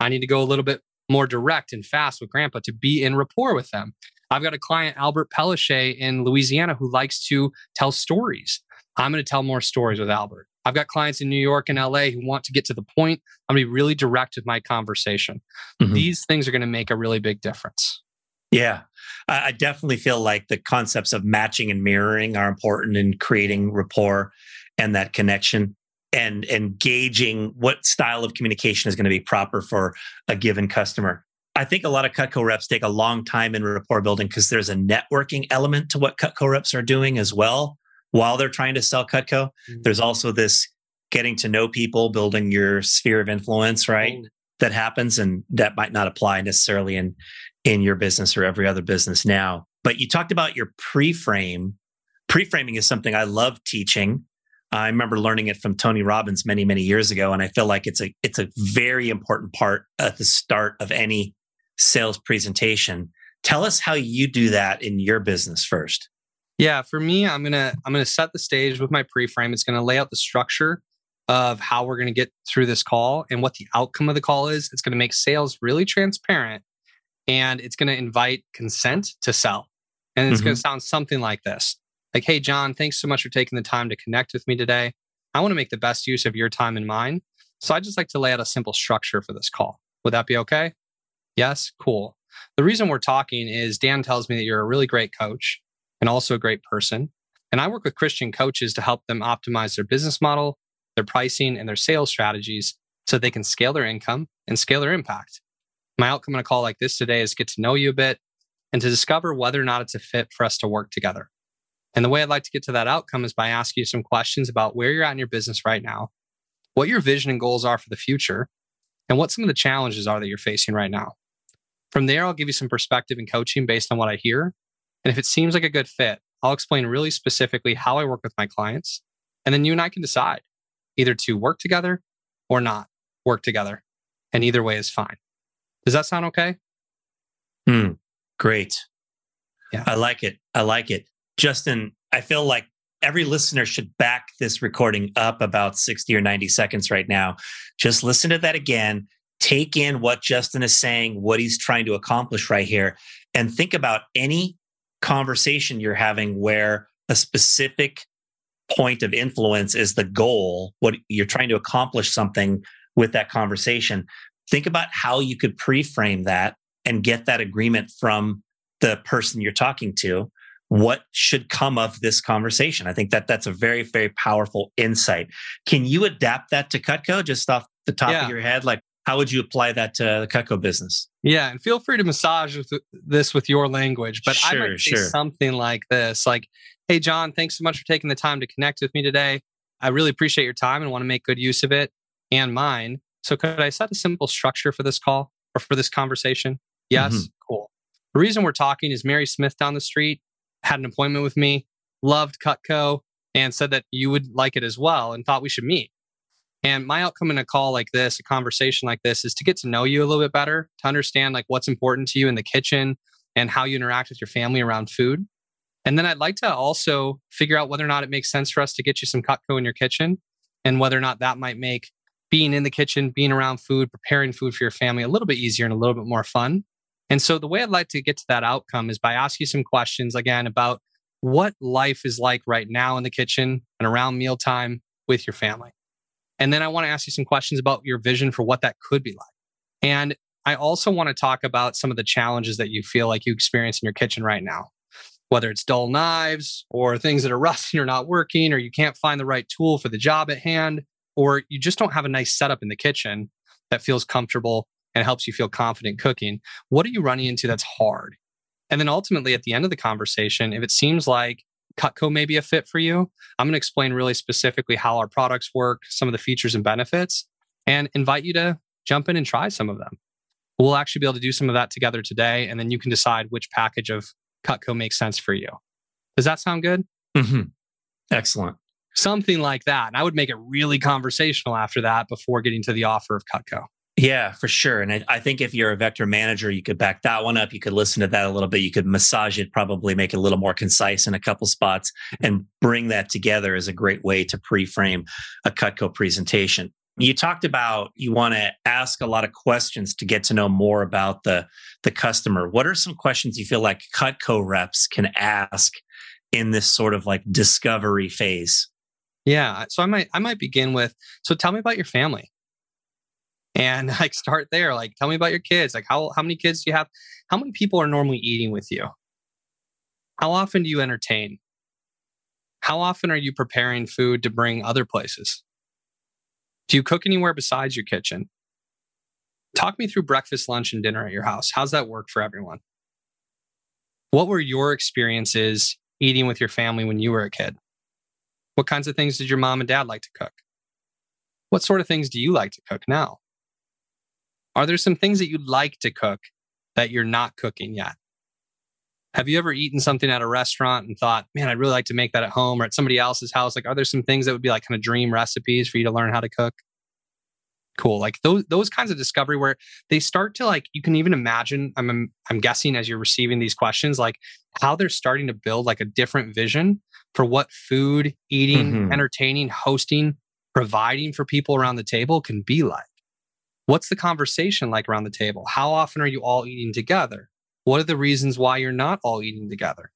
I need to go a little bit more direct and fast with Grandpa to be in rapport with them. I've got a client, Albert Pellichet in Louisiana, who likes to tell stories. I'm going to tell more stories with Albert. I've got clients in New York and LA who want to get to the point. I'm going to be really direct with my conversation. Mm-hmm. These things are going to make a really big difference. Yeah, I definitely feel like the concepts of matching and mirroring are important in creating rapport and that connection and gauging what style of communication is going to be proper for a given customer. I think a lot of Cutco reps take a long time in rapport building because there's a networking element to what Cutco reps are doing as well while they're trying to sell Cutco. Mm-hmm. There's also this getting to know people, building your sphere of influence, right? Oh. That happens and that might not apply necessarily in in your business or every other business now. But you talked about your pre-frame. Pre-framing is something I love teaching. I remember learning it from Tony Robbins many, many years ago, and I feel like it's a it's a very important part at the start of any sales presentation. Tell us how you do that in your business first. Yeah, for me, I'm gonna I'm gonna set the stage with my pre-frame. It's gonna lay out the structure of how we're gonna get through this call and what the outcome of the call is. It's gonna make sales really transparent, and it's gonna invite consent to sell. And it's mm-hmm. gonna sound something like this: like, "Hey, John, thanks so much for taking the time to connect with me today. I want to make the best use of your time and mine. So I'd just like to lay out a simple structure for this call. Would that be okay?" Yes, cool. The reason we're talking is Dan tells me that you're a really great coach and also a great person. And I work with Christian coaches to help them optimize their business model, their pricing, and their sales strategies so they can scale their income and scale their impact. My outcome on a call like this today is get to know you a bit and to discover whether or not it's a fit for us to work together. And the way I'd like to get to that outcome is by asking you some questions about where you're at in your business right now, what your vision and goals are for the future, and what some of the challenges are that you're facing right now. From there, I'll give you some perspective and coaching based on what I hear. And if it seems like a good fit, I'll explain really specifically how I work with my clients. And then you and I can decide either to work together or not work together. And either way is fine. Does that sound okay? Hmm. great. Yeah. I like it. I like it. Justin, I feel like every listener should back this recording up about 60 or 90 seconds right now. Just listen to that again. Take in what Justin is saying, what he's trying to accomplish right here, and think about any conversation you're having where a specific point of influence is the goal, what you're trying to accomplish something with that conversation. Think about how you could pre frame that and get that agreement from the person you're talking to what should come of this conversation. I think that that's a very, very powerful insight. Can you adapt that to Cutco just off the top Yeah. of your head? Like, how would you apply that to the Cutco business? Yeah, and feel free to massage with- this with your language, but I Sure, might say sure. something like this like, Hey, John, thanks so much for taking the time to connect with me today. I really appreciate your time and want to make good use of it and mine. So, could I set a simple structure for this call or for this conversation? Yes, Mhm. cool. The reason we're talking is Mary Smith down the street had an appointment with me, loved Cutco, and said that you would like it as well and thought we should meet. And my outcome in a call like this, a conversation like this, is to get to know you a little bit better, to understand like what's important to you in the kitchen and how you interact with your family around food. And then I'd like to also figure out whether or not it makes sense for us to get you some Cutco in your kitchen and whether or not that might make being in the kitchen, being around food, preparing food for your family a little bit easier and a little bit more fun. And so the way I'd like to get to that outcome is by asking you some questions again about what life is like right now in the kitchen and around mealtime with your family. And then I want to ask you some questions about your vision for what that could be like. And I also want to talk about some of the challenges that you feel like you experience in your kitchen right now, whether it's dull knives or things that are rusting or not working, or you can't find the right tool for the job at hand, or you just don't have a nice setup in the kitchen that feels comfortable and helps you feel confident cooking. What are you running into that's hard? And then ultimately, at the end of the conversation, if it seems like Cutco may be a fit for you, I'm going to explain really specifically how our products work, some of the features and benefits, and invite you to jump in and try some of them. We'll actually be able to do some of that together today, and then you can decide which package of Cutco makes sense for you. Does that sound good? Mhm. Excellent. Something like that. And I would make it really conversational after that before getting to the offer of Cutco. Yeah, for sure. And I, I think if you're a vector manager, you could back that one up. You could listen to that a little bit. You could massage it, probably make it a little more concise in a couple spots and bring that together is a great way to pre frame a Cutco presentation. You talked about you want to ask a lot of questions to get to know more about the, the customer. What are some questions you feel like Cutco reps can ask in this sort of like discovery phase? Yeah. So I might I might begin with so tell me about your family. And like start there. Like tell me about your kids. Like how how many kids do you have? How many people are normally eating with you? How often do you entertain? How often are you preparing food to bring other places? Do you cook anywhere besides your kitchen? Talk me through breakfast, lunch, and dinner at your house. How's that work for everyone? What were your experiences eating with your family when you were a kid? What kinds of things did your mom and dad like to cook? What sort of things do you like to cook now? Are there some things that you'd like to cook that you're not cooking yet? Have you ever eaten something at a restaurant and thought, man, I'd really like to make that at home or at somebody else's house? Like, are there some things that would be like kind of dream recipes for you to learn how to cook? Cool. Like those those kinds of discovery where they start to like you can even imagine, I'm I'm guessing as you're receiving these questions, like how they're starting to build like a different vision for what food, eating, Mhm. entertaining, hosting, providing for people around the table can be like. What's the conversation like around the table? How often are you all eating together? What are the reasons why you're not all eating together?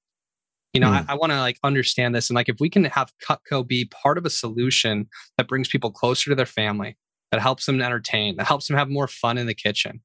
You know, Hmm. I, I want to like understand this. And like if we can have Cutco be part of a solution that brings people closer to their family, that helps them entertain, that helps them have more fun in the kitchen,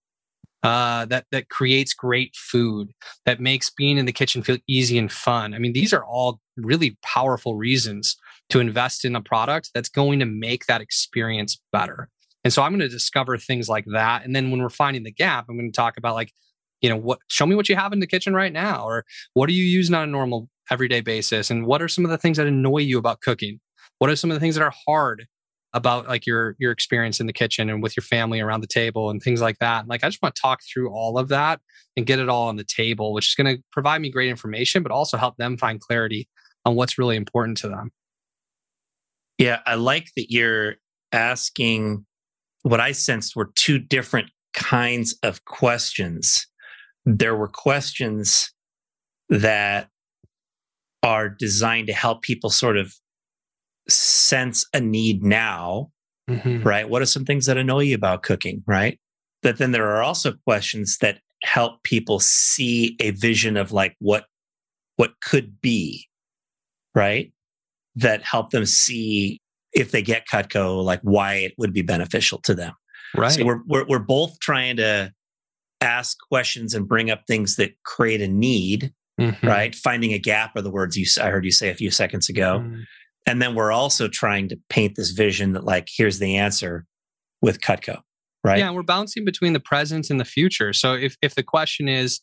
uh, that that creates great food, that makes being in the kitchen feel easy and fun. I mean, these are all really powerful reasons to invest in a product that's going to make that experience better. And so I'm going to discover things like that. And then when we're finding the gap, I'm going to talk about like, you know, what show me what you have in the kitchen right now, or what are you using on a normal everyday basis? And what are some of the things that annoy you about cooking? What are some of the things that are hard about like your your experience in the kitchen and with your family around the table and things like that. Like I just want to talk through all of that and get it all on the table, which is going to provide me great information, but also help them find clarity on what's really important to them. Yeah, I like that you're asking what I sensed were two different kinds of questions. There were questions that are designed to help people sort of sense a need now, mm-hmm. right? What are some things that annoy you about cooking, right? But then there are also questions that help people see a vision of like what what could be, right? That help them see if they get Cutco, like why it would be beneficial to them. Right. So we're we're, we're both trying to ask questions and bring up things that create a need, mm-hmm. right? Finding a gap are the words you I heard you say a few seconds ago. Mm-hmm. And then we're also trying to paint this vision that, like, here's the answer with Cutco, right? Yeah, we're bouncing between the present and the future. So if if the question is,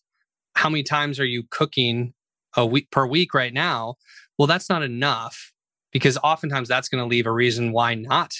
how many times are you cooking a week per week right now? Well, that's not enough because oftentimes that's going to leave a reason why not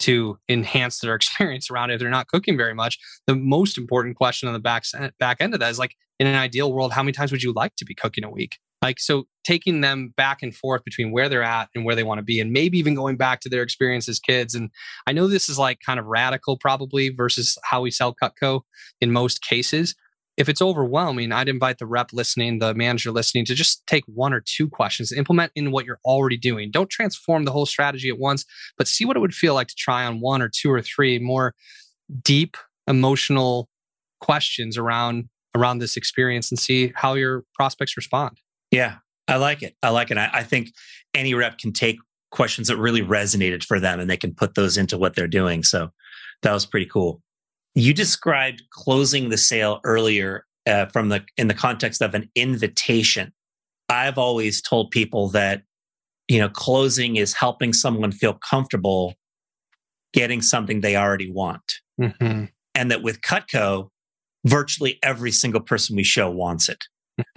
to enhance their experience around it if they're not cooking very much. The most important question on the back back end of that is like, in an ideal world, how many times would you like to be cooking a week? Like, so taking them back and forth between where they're at and where they want to be, and maybe even going back to their experience as kids. And I know this is like kind of radical, probably, versus how we sell Cutco in most cases. If it's overwhelming, I'd invite the rep listening, the manager listening to just take one or two questions, implement in what you're already doing. Don't transform the whole strategy at once, but see what it would feel like to try on one or two or three more deep emotional questions around around this experience and see how your prospects respond. Yeah, I like it. I like it. I, I think any rep can take questions that really resonated for them and they can put those into what they're doing. So that was pretty cool. You described closing the sale earlier uh, from the in the context of an invitation. I've always told people that you know closing is helping someone feel comfortable getting something they already want, mm-hmm. and that with Cutco, virtually every single person we show wants it.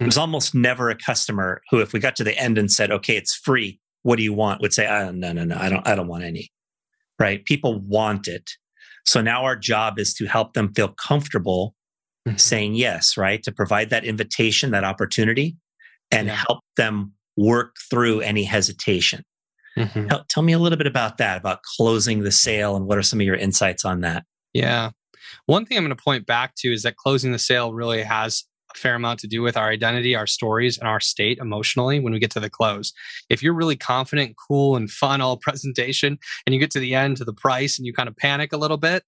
There's almost never a customer who, if we got to the end and said, "Okay, it's free. What do you want?" would say, oh, "No, no, no. I don't. I don't want any." Right? People want it. So now our job is to help them feel comfortable mm-hmm. saying yes. Right? To provide that invitation, that opportunity, and yeah. help them work through any hesitation. Mm-hmm. Tell, tell me a little bit about that, about closing the sale, and what are some of your insights on that? Yeah. One thing I'm going to point back to is that closing the sale really has fair amount to do with our identity, our stories, and our state emotionally when we get to the close. If you're really confident, cool, and fun all presentation, and you get to the end to the price and you kind of panic a little bit,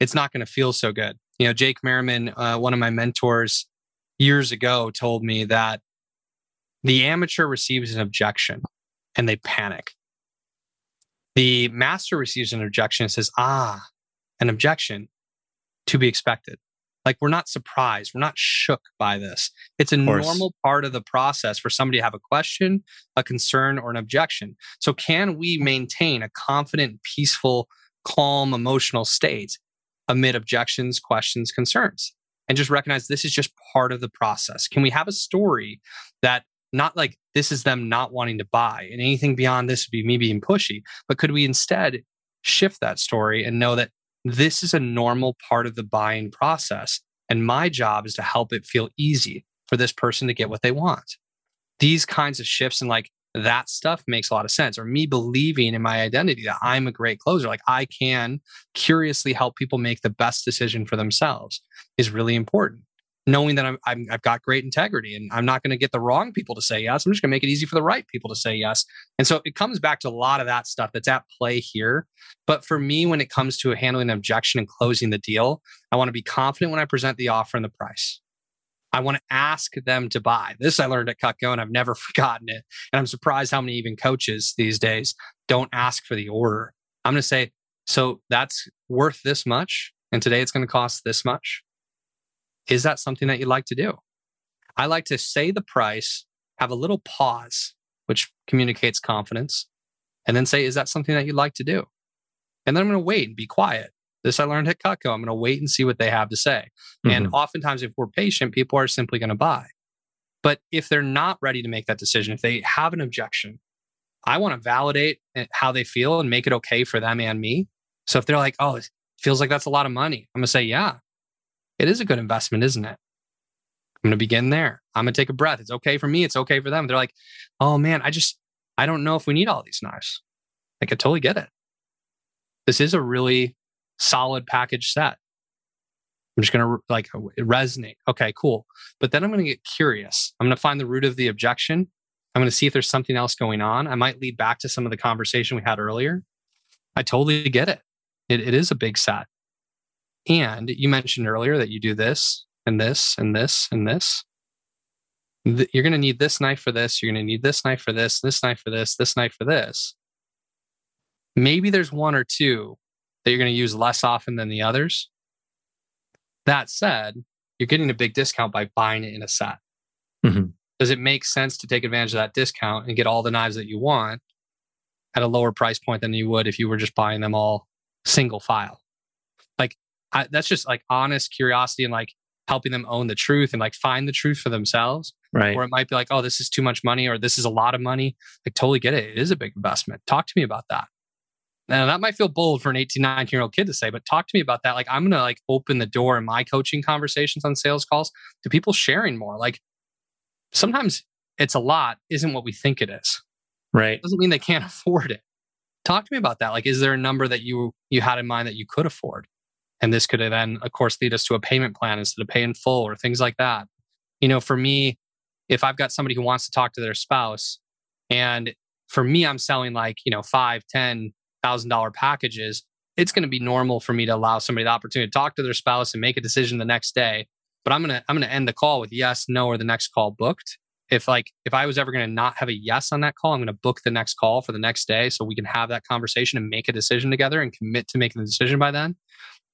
it's not going to feel so good. You know, Jake Merriman, uh, one of my mentors years ago, told me that the amateur receives an objection and they panic. The master receives an objection and says, ah, an objection to be expected. Like we're not surprised, we're not shook by this. It's a normal part of the process for somebody to have a question, a concern, or an objection. So, can we maintain a confident, peaceful, calm, emotional state amid objections, questions, concerns? And just recognize this is just part of the process. Can we have a story that not like this is them not wanting to buy and anything beyond this would be me being pushy, but could we instead shift that story and know that this is a normal part of the buying process. And my job is to help it feel easy for this person to get what they want. These kinds of shifts and like that stuff makes a lot of sense. Or me believing in my identity that I'm a great closer, like I can curiously help people make the best decision for themselves is really important knowing that I'm, i have got great integrity and I'm not going to get the wrong people to say yes. I'm just going to make it easy for the right people to say yes. And so it comes back to a lot of that stuff that's at play here. But for me, when it comes to handling an objection and closing the deal, I want to be confident when I present the offer and the price. I want to ask them to buy. This I learned at Cutco and I've never forgotten it. And I'm surprised how many even coaches these days don't ask for the order. I'm going to say, so that's worth this much. And today it's going to cost this much is that something that you'd like to do? I like to say the price, have a little pause, which communicates confidence, and then say, is that something that you'd like to do? And then I'm going to wait and be quiet. This I learned at Cutco. I'm going to wait and see what they have to say. Mm-hmm. And oftentimes, if we're patient, people are simply going to buy. But if they're not ready to make that decision, if they have an objection, I want to validate how they feel and make it okay for them and me. So if they're like, oh, it feels like that's a lot of money, I'm going to say, yeah, it is a good investment, isn't it? I'm going to begin there. I'm going to take a breath. It's okay for me. It's okay for them. They're like, oh man, I just, I don't know if we need all these knives. I could totally get it. This is a really solid package set. I'm just going to like resonate. Okay, cool. But then I'm going to get curious. I'm going to find the root of the objection. I'm going to see if there's something else going on. I might lead back to some of the conversation we had earlier. I totally get it. It, it is a big set. And you mentioned earlier that you do this and this and this and this. You're going to need this knife for this. You're going to need this knife for this, this knife for this, this knife for this. Maybe there's one or two that you're going to use less often than the others. That said, you're getting a big discount by buying it in a set. Mm-hmm. Does it make sense to take advantage of that discount and get all the knives that you want at a lower price point than you would if you were just buying them all single file? I, that's just like honest curiosity and like helping them own the truth and like find the truth for themselves. Right. Or it might be like, oh, this is too much money or this is a lot of money. Like, totally get it. It is a big investment. Talk to me about that. Now that might feel bold for an 18, 19 year old kid to say, but talk to me about that. Like I'm going to like open the door in my coaching conversations on sales calls to people sharing more. Like sometimes it's a lot isn't what we think it is. Right. It doesn't mean they can't afford it. Talk to me about that. Like, is there a number that you you had in mind that you could afford? And this could then, of course, lead us to a payment plan instead of pay in full or things like that. You know, for me, if I've got somebody who wants to talk to their spouse, and for me, I'm selling like, you know, five, ten, thousand dollar packages, it's going to be normal for me to allow somebody the opportunity to talk to their spouse and make a decision the next day. But I'm gonna I'm gonna end the call with yes, no, or the next call booked. If like if I was ever gonna not have a yes on that call, I'm gonna book the next call for the next day so we can have that conversation and make a decision together and commit to making the decision by then.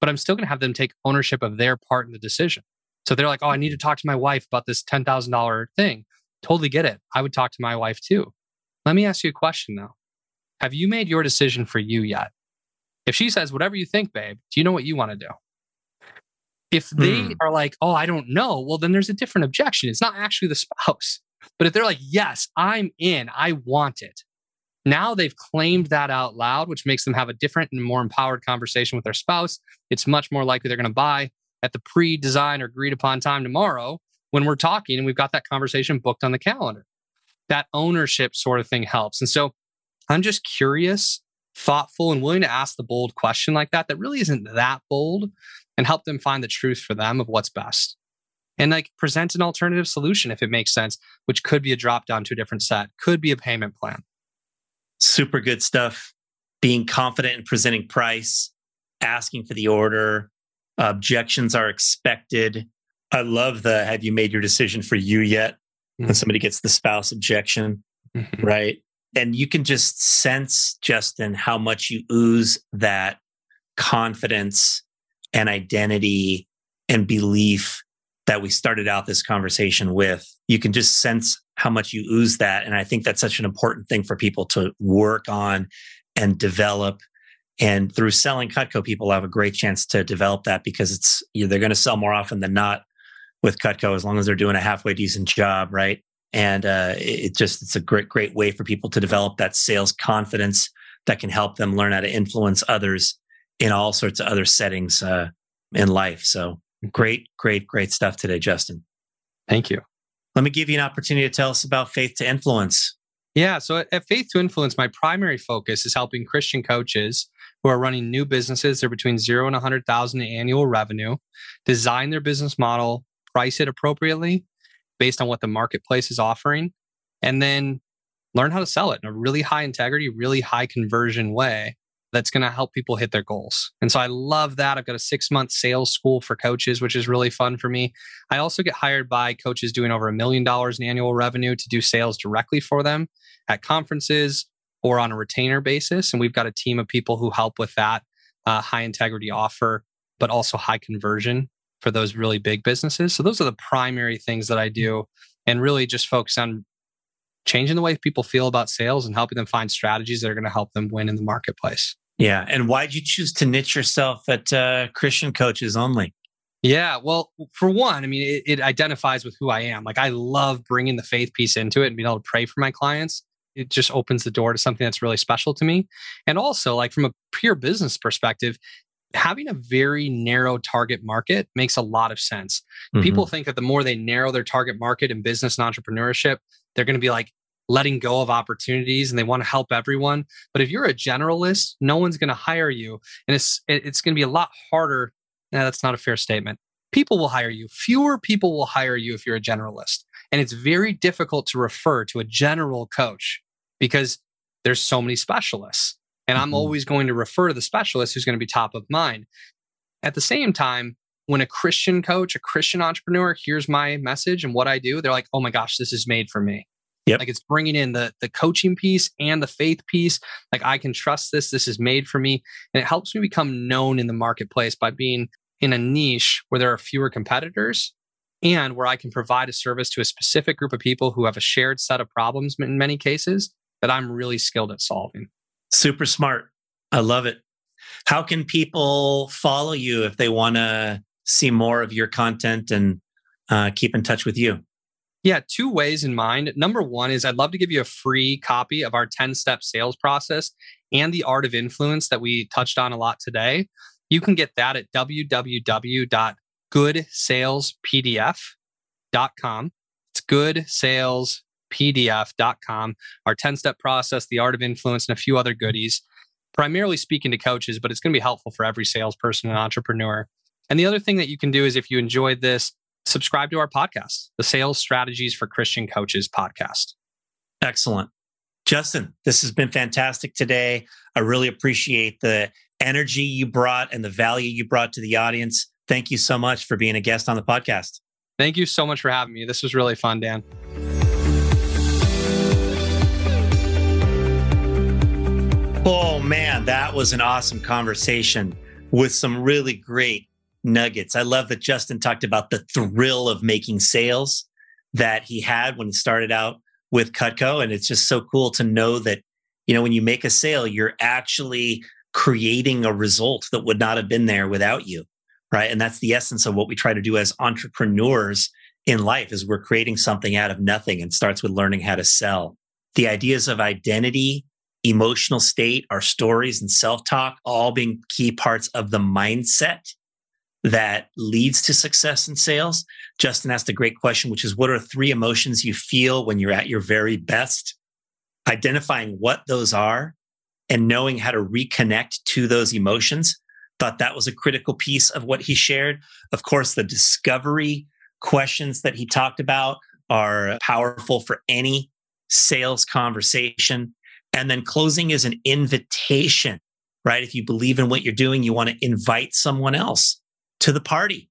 But I'm still gonna have them take ownership of their part in the decision. So they're like, oh, I need to talk to my wife about this ten thousand dollar thing. Totally get it. I would talk to my wife too. Let me ask you a question though. Have you made your decision for you yet? If she says, whatever you think, babe, do you know what you want to do? If they hmm. are like, oh, I don't know, well, then there's a different objection. It's not actually the spouse. But if they're like, yes, I'm in, I want it. Now they've claimed that out loud, which makes them have a different and more empowered conversation with their spouse. It's much more likely they're going to buy at the pre designed or agreed upon time tomorrow when we're talking and we've got that conversation booked on the calendar. That ownership sort of thing helps. And so I'm just curious, thoughtful, and willing to ask the bold question like that, that really isn't that bold, and help them find the truth for them of what's best. And like present an alternative solution if it makes sense, which could be a drop down to a different set, could be a payment plan. Super good stuff. Being confident in presenting price, asking for the order, objections are expected. I love the have you made your decision for you yet? Mm-hmm. When somebody gets the spouse objection, mm-hmm. right? and you can just sense, Justin, how much you ooze that confidence and identity and belief that we started out this conversation with. You can just sense how much you ooze that. And I think that's such an important thing for people to work on and develop. And through selling Cutco, people have a great chance to develop that because it's they're going to sell more often than not with Cutco as long as they're doing a halfway decent job, right? and uh, it just it's a great great way for people to develop that sales confidence that can help them learn how to influence others in all sorts of other settings uh, in life so great great great stuff today justin. Thank you. Let me give you an opportunity to tell us about Faith2Influence. Yeah so at Faith2Influence my primary focus is helping christian coaches who are running new businesses they're between zero and 100000 in annual revenue design their business model price it appropriately based on what the marketplace is offering, and then learn how to sell it in a really high integrity, really high conversion way that's going to help people hit their goals. And so I love that. I've got a six month sales school for coaches, which is really fun for me. I also get hired by coaches doing over a million dollars in annual revenue to do sales directly for them at conferences or on a retainer basis. And we've got a team of people who help with that uh, high integrity offer, but also high conversion for those really big businesses. So those are the primary things that I do and really just focus on changing the way people feel about sales and helping them find strategies that are going to help them win in the marketplace. Yeah. And why'd you choose to niche yourself at uh, Christian coaches only? Yeah. Well, for one, I mean, it, it identifies with who I am. Like, I love bringing the faith piece into it and being able to pray for my clients. it just opens the door to something that's really special to me. And also, like from a pure business perspective, having a very narrow target market makes a lot of sense. Mm-hmm. People think that the more they narrow their target market in business and entrepreneurship, they're going to be like letting go of opportunities and they want to help everyone. But if you're a generalist, no one's going to hire you. And it's it's going to be a lot harder. Nah, that's not a fair statement. People will hire you. Fewer people will hire you if you're a generalist. And it's very difficult to refer to a general coach because there's so many specialists. And I'm mm-hmm. always going to refer to the specialist who's going to be top of mind. At the same time, when a Christian coach, a Christian entrepreneur hears my message and what I do, they're like, oh my gosh, this is made for me. Yep. Like it's bringing in the the coaching piece and the faith piece. Like I can trust this. This is made for me, and it helps me become known in the marketplace by being in a niche where there are fewer competitors and where I can provide a service to a specific group of people who have a shared set of problems in many cases that I'm really skilled at solving. Super smart. I love it. How can people follow you if they want to see more of your content and uh, keep in touch with you? Yeah, two ways in mind. Number one is I'd love to give you a free copy of our 10 step sales process and the art of influence that we touched on a lot today. You can get that at www.goodsalespdf.com. It's goodsalespdf.com pdf.com, our 10 step process, the art of influence, and a few other goodies, primarily speaking to coaches, but it's going to be helpful for every salesperson and entrepreneur. And the other thing that you can do is if you enjoyed this, subscribe to our podcast, the Sales Strategies for Christian Coaches podcast. Excellent. Justin, this has been fantastic today. I really appreciate the energy you brought and the value you brought to the audience. Thank you so much for being a guest on the podcast. Thank you so much for having me. This was really fun, Dan. Oh man, that was an awesome conversation with some really great nuggets. I love that Justin talked about the thrill of making sales that he had when he started out with Cutco. And it's just so cool to know that, you know, when you make a sale, you're actually creating a result that would not have been there without you. Right. And that's the essence of what we try to do as entrepreneurs in life is we're creating something out of nothing and starts with learning how to sell. The ideas of identity emotional state, our stories and self talk, all being key parts of the mindset that leads to success in sales. Justin asked a great question, which is what are three emotions you feel when you're at your very best? Identifying what those are and knowing how to reconnect to those emotions. Thought that was a critical piece of what he shared. Of course, the discovery questions that he talked about are powerful for any sales conversation. And then closing is an invitation, right? If you believe in what you're doing, you want to invite someone else to the party,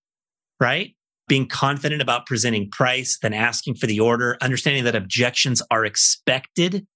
right? Being confident about presenting price, then asking for the order, understanding that objections are expected,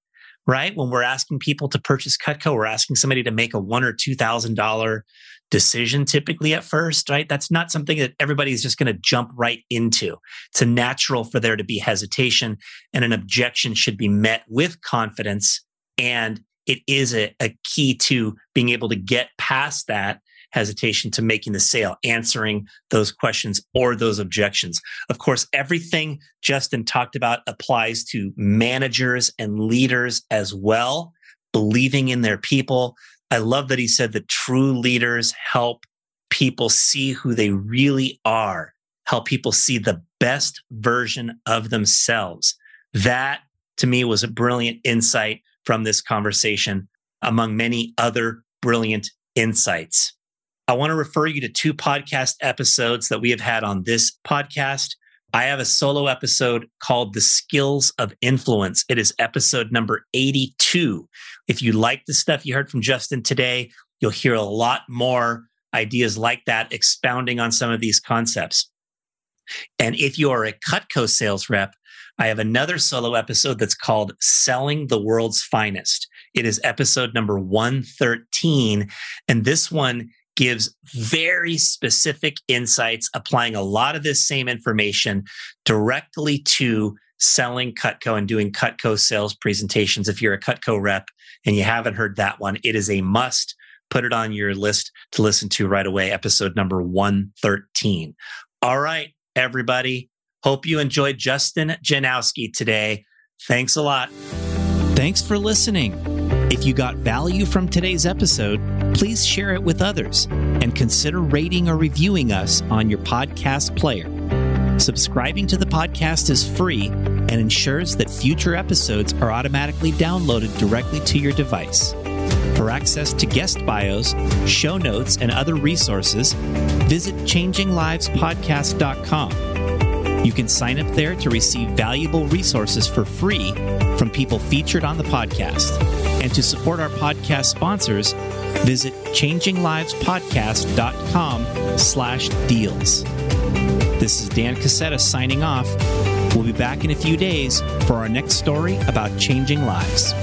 right? When we're asking people to purchase Cutco, we're asking somebody to make a one or two thousand dollar decision typically at first, right? That's not something that everybody's just going to jump right into. It's a natural for there to be hesitation and an objection should be met with confidence and it is a, a key to being able to get past that hesitation to making the sale, answering those questions or those objections. Of course, everything Justin talked about applies to managers and leaders as well, believing in their people. I love that he said that true leaders help people see who they really are, help people see the best version of themselves. That to me was a brilliant insight from this conversation, among many other brilliant insights. I want to refer you to two podcast episodes that we have had on this podcast. I have a solo episode called The Skills of Influence. It is episode number 82. If you like the stuff you heard from Justin today, you'll hear a lot more ideas like that, expounding on some of these concepts. And if you are a Cutco sales rep, I have another solo episode that's called Selling the World's Finest. It is episode number 113. And this one gives very specific insights, applying a lot of this same information directly to selling Cutco and doing Cutco sales presentations. If you're a Cutco rep and you haven't heard that one, it is a must. Put it on your list to listen to right away, episode number 113. All right, everybody. Hope you enjoyed Justin Janowski today. Thanks a lot. Thanks for listening. If you got value from today's episode, please share it with others and consider rating or reviewing us on your podcast player. Subscribing to the podcast is free and ensures that future episodes are automatically downloaded directly to your device. For access to guest bios, show notes, and other resources, visit changinglivespodcast.com. You can sign up there to receive valuable resources for free from people featured on the podcast. And to support our podcast sponsors, visit changinglivespodcast.com slash deals. This is Dan Cassetta signing off. We'll be back in a few days for our next story about changing lives.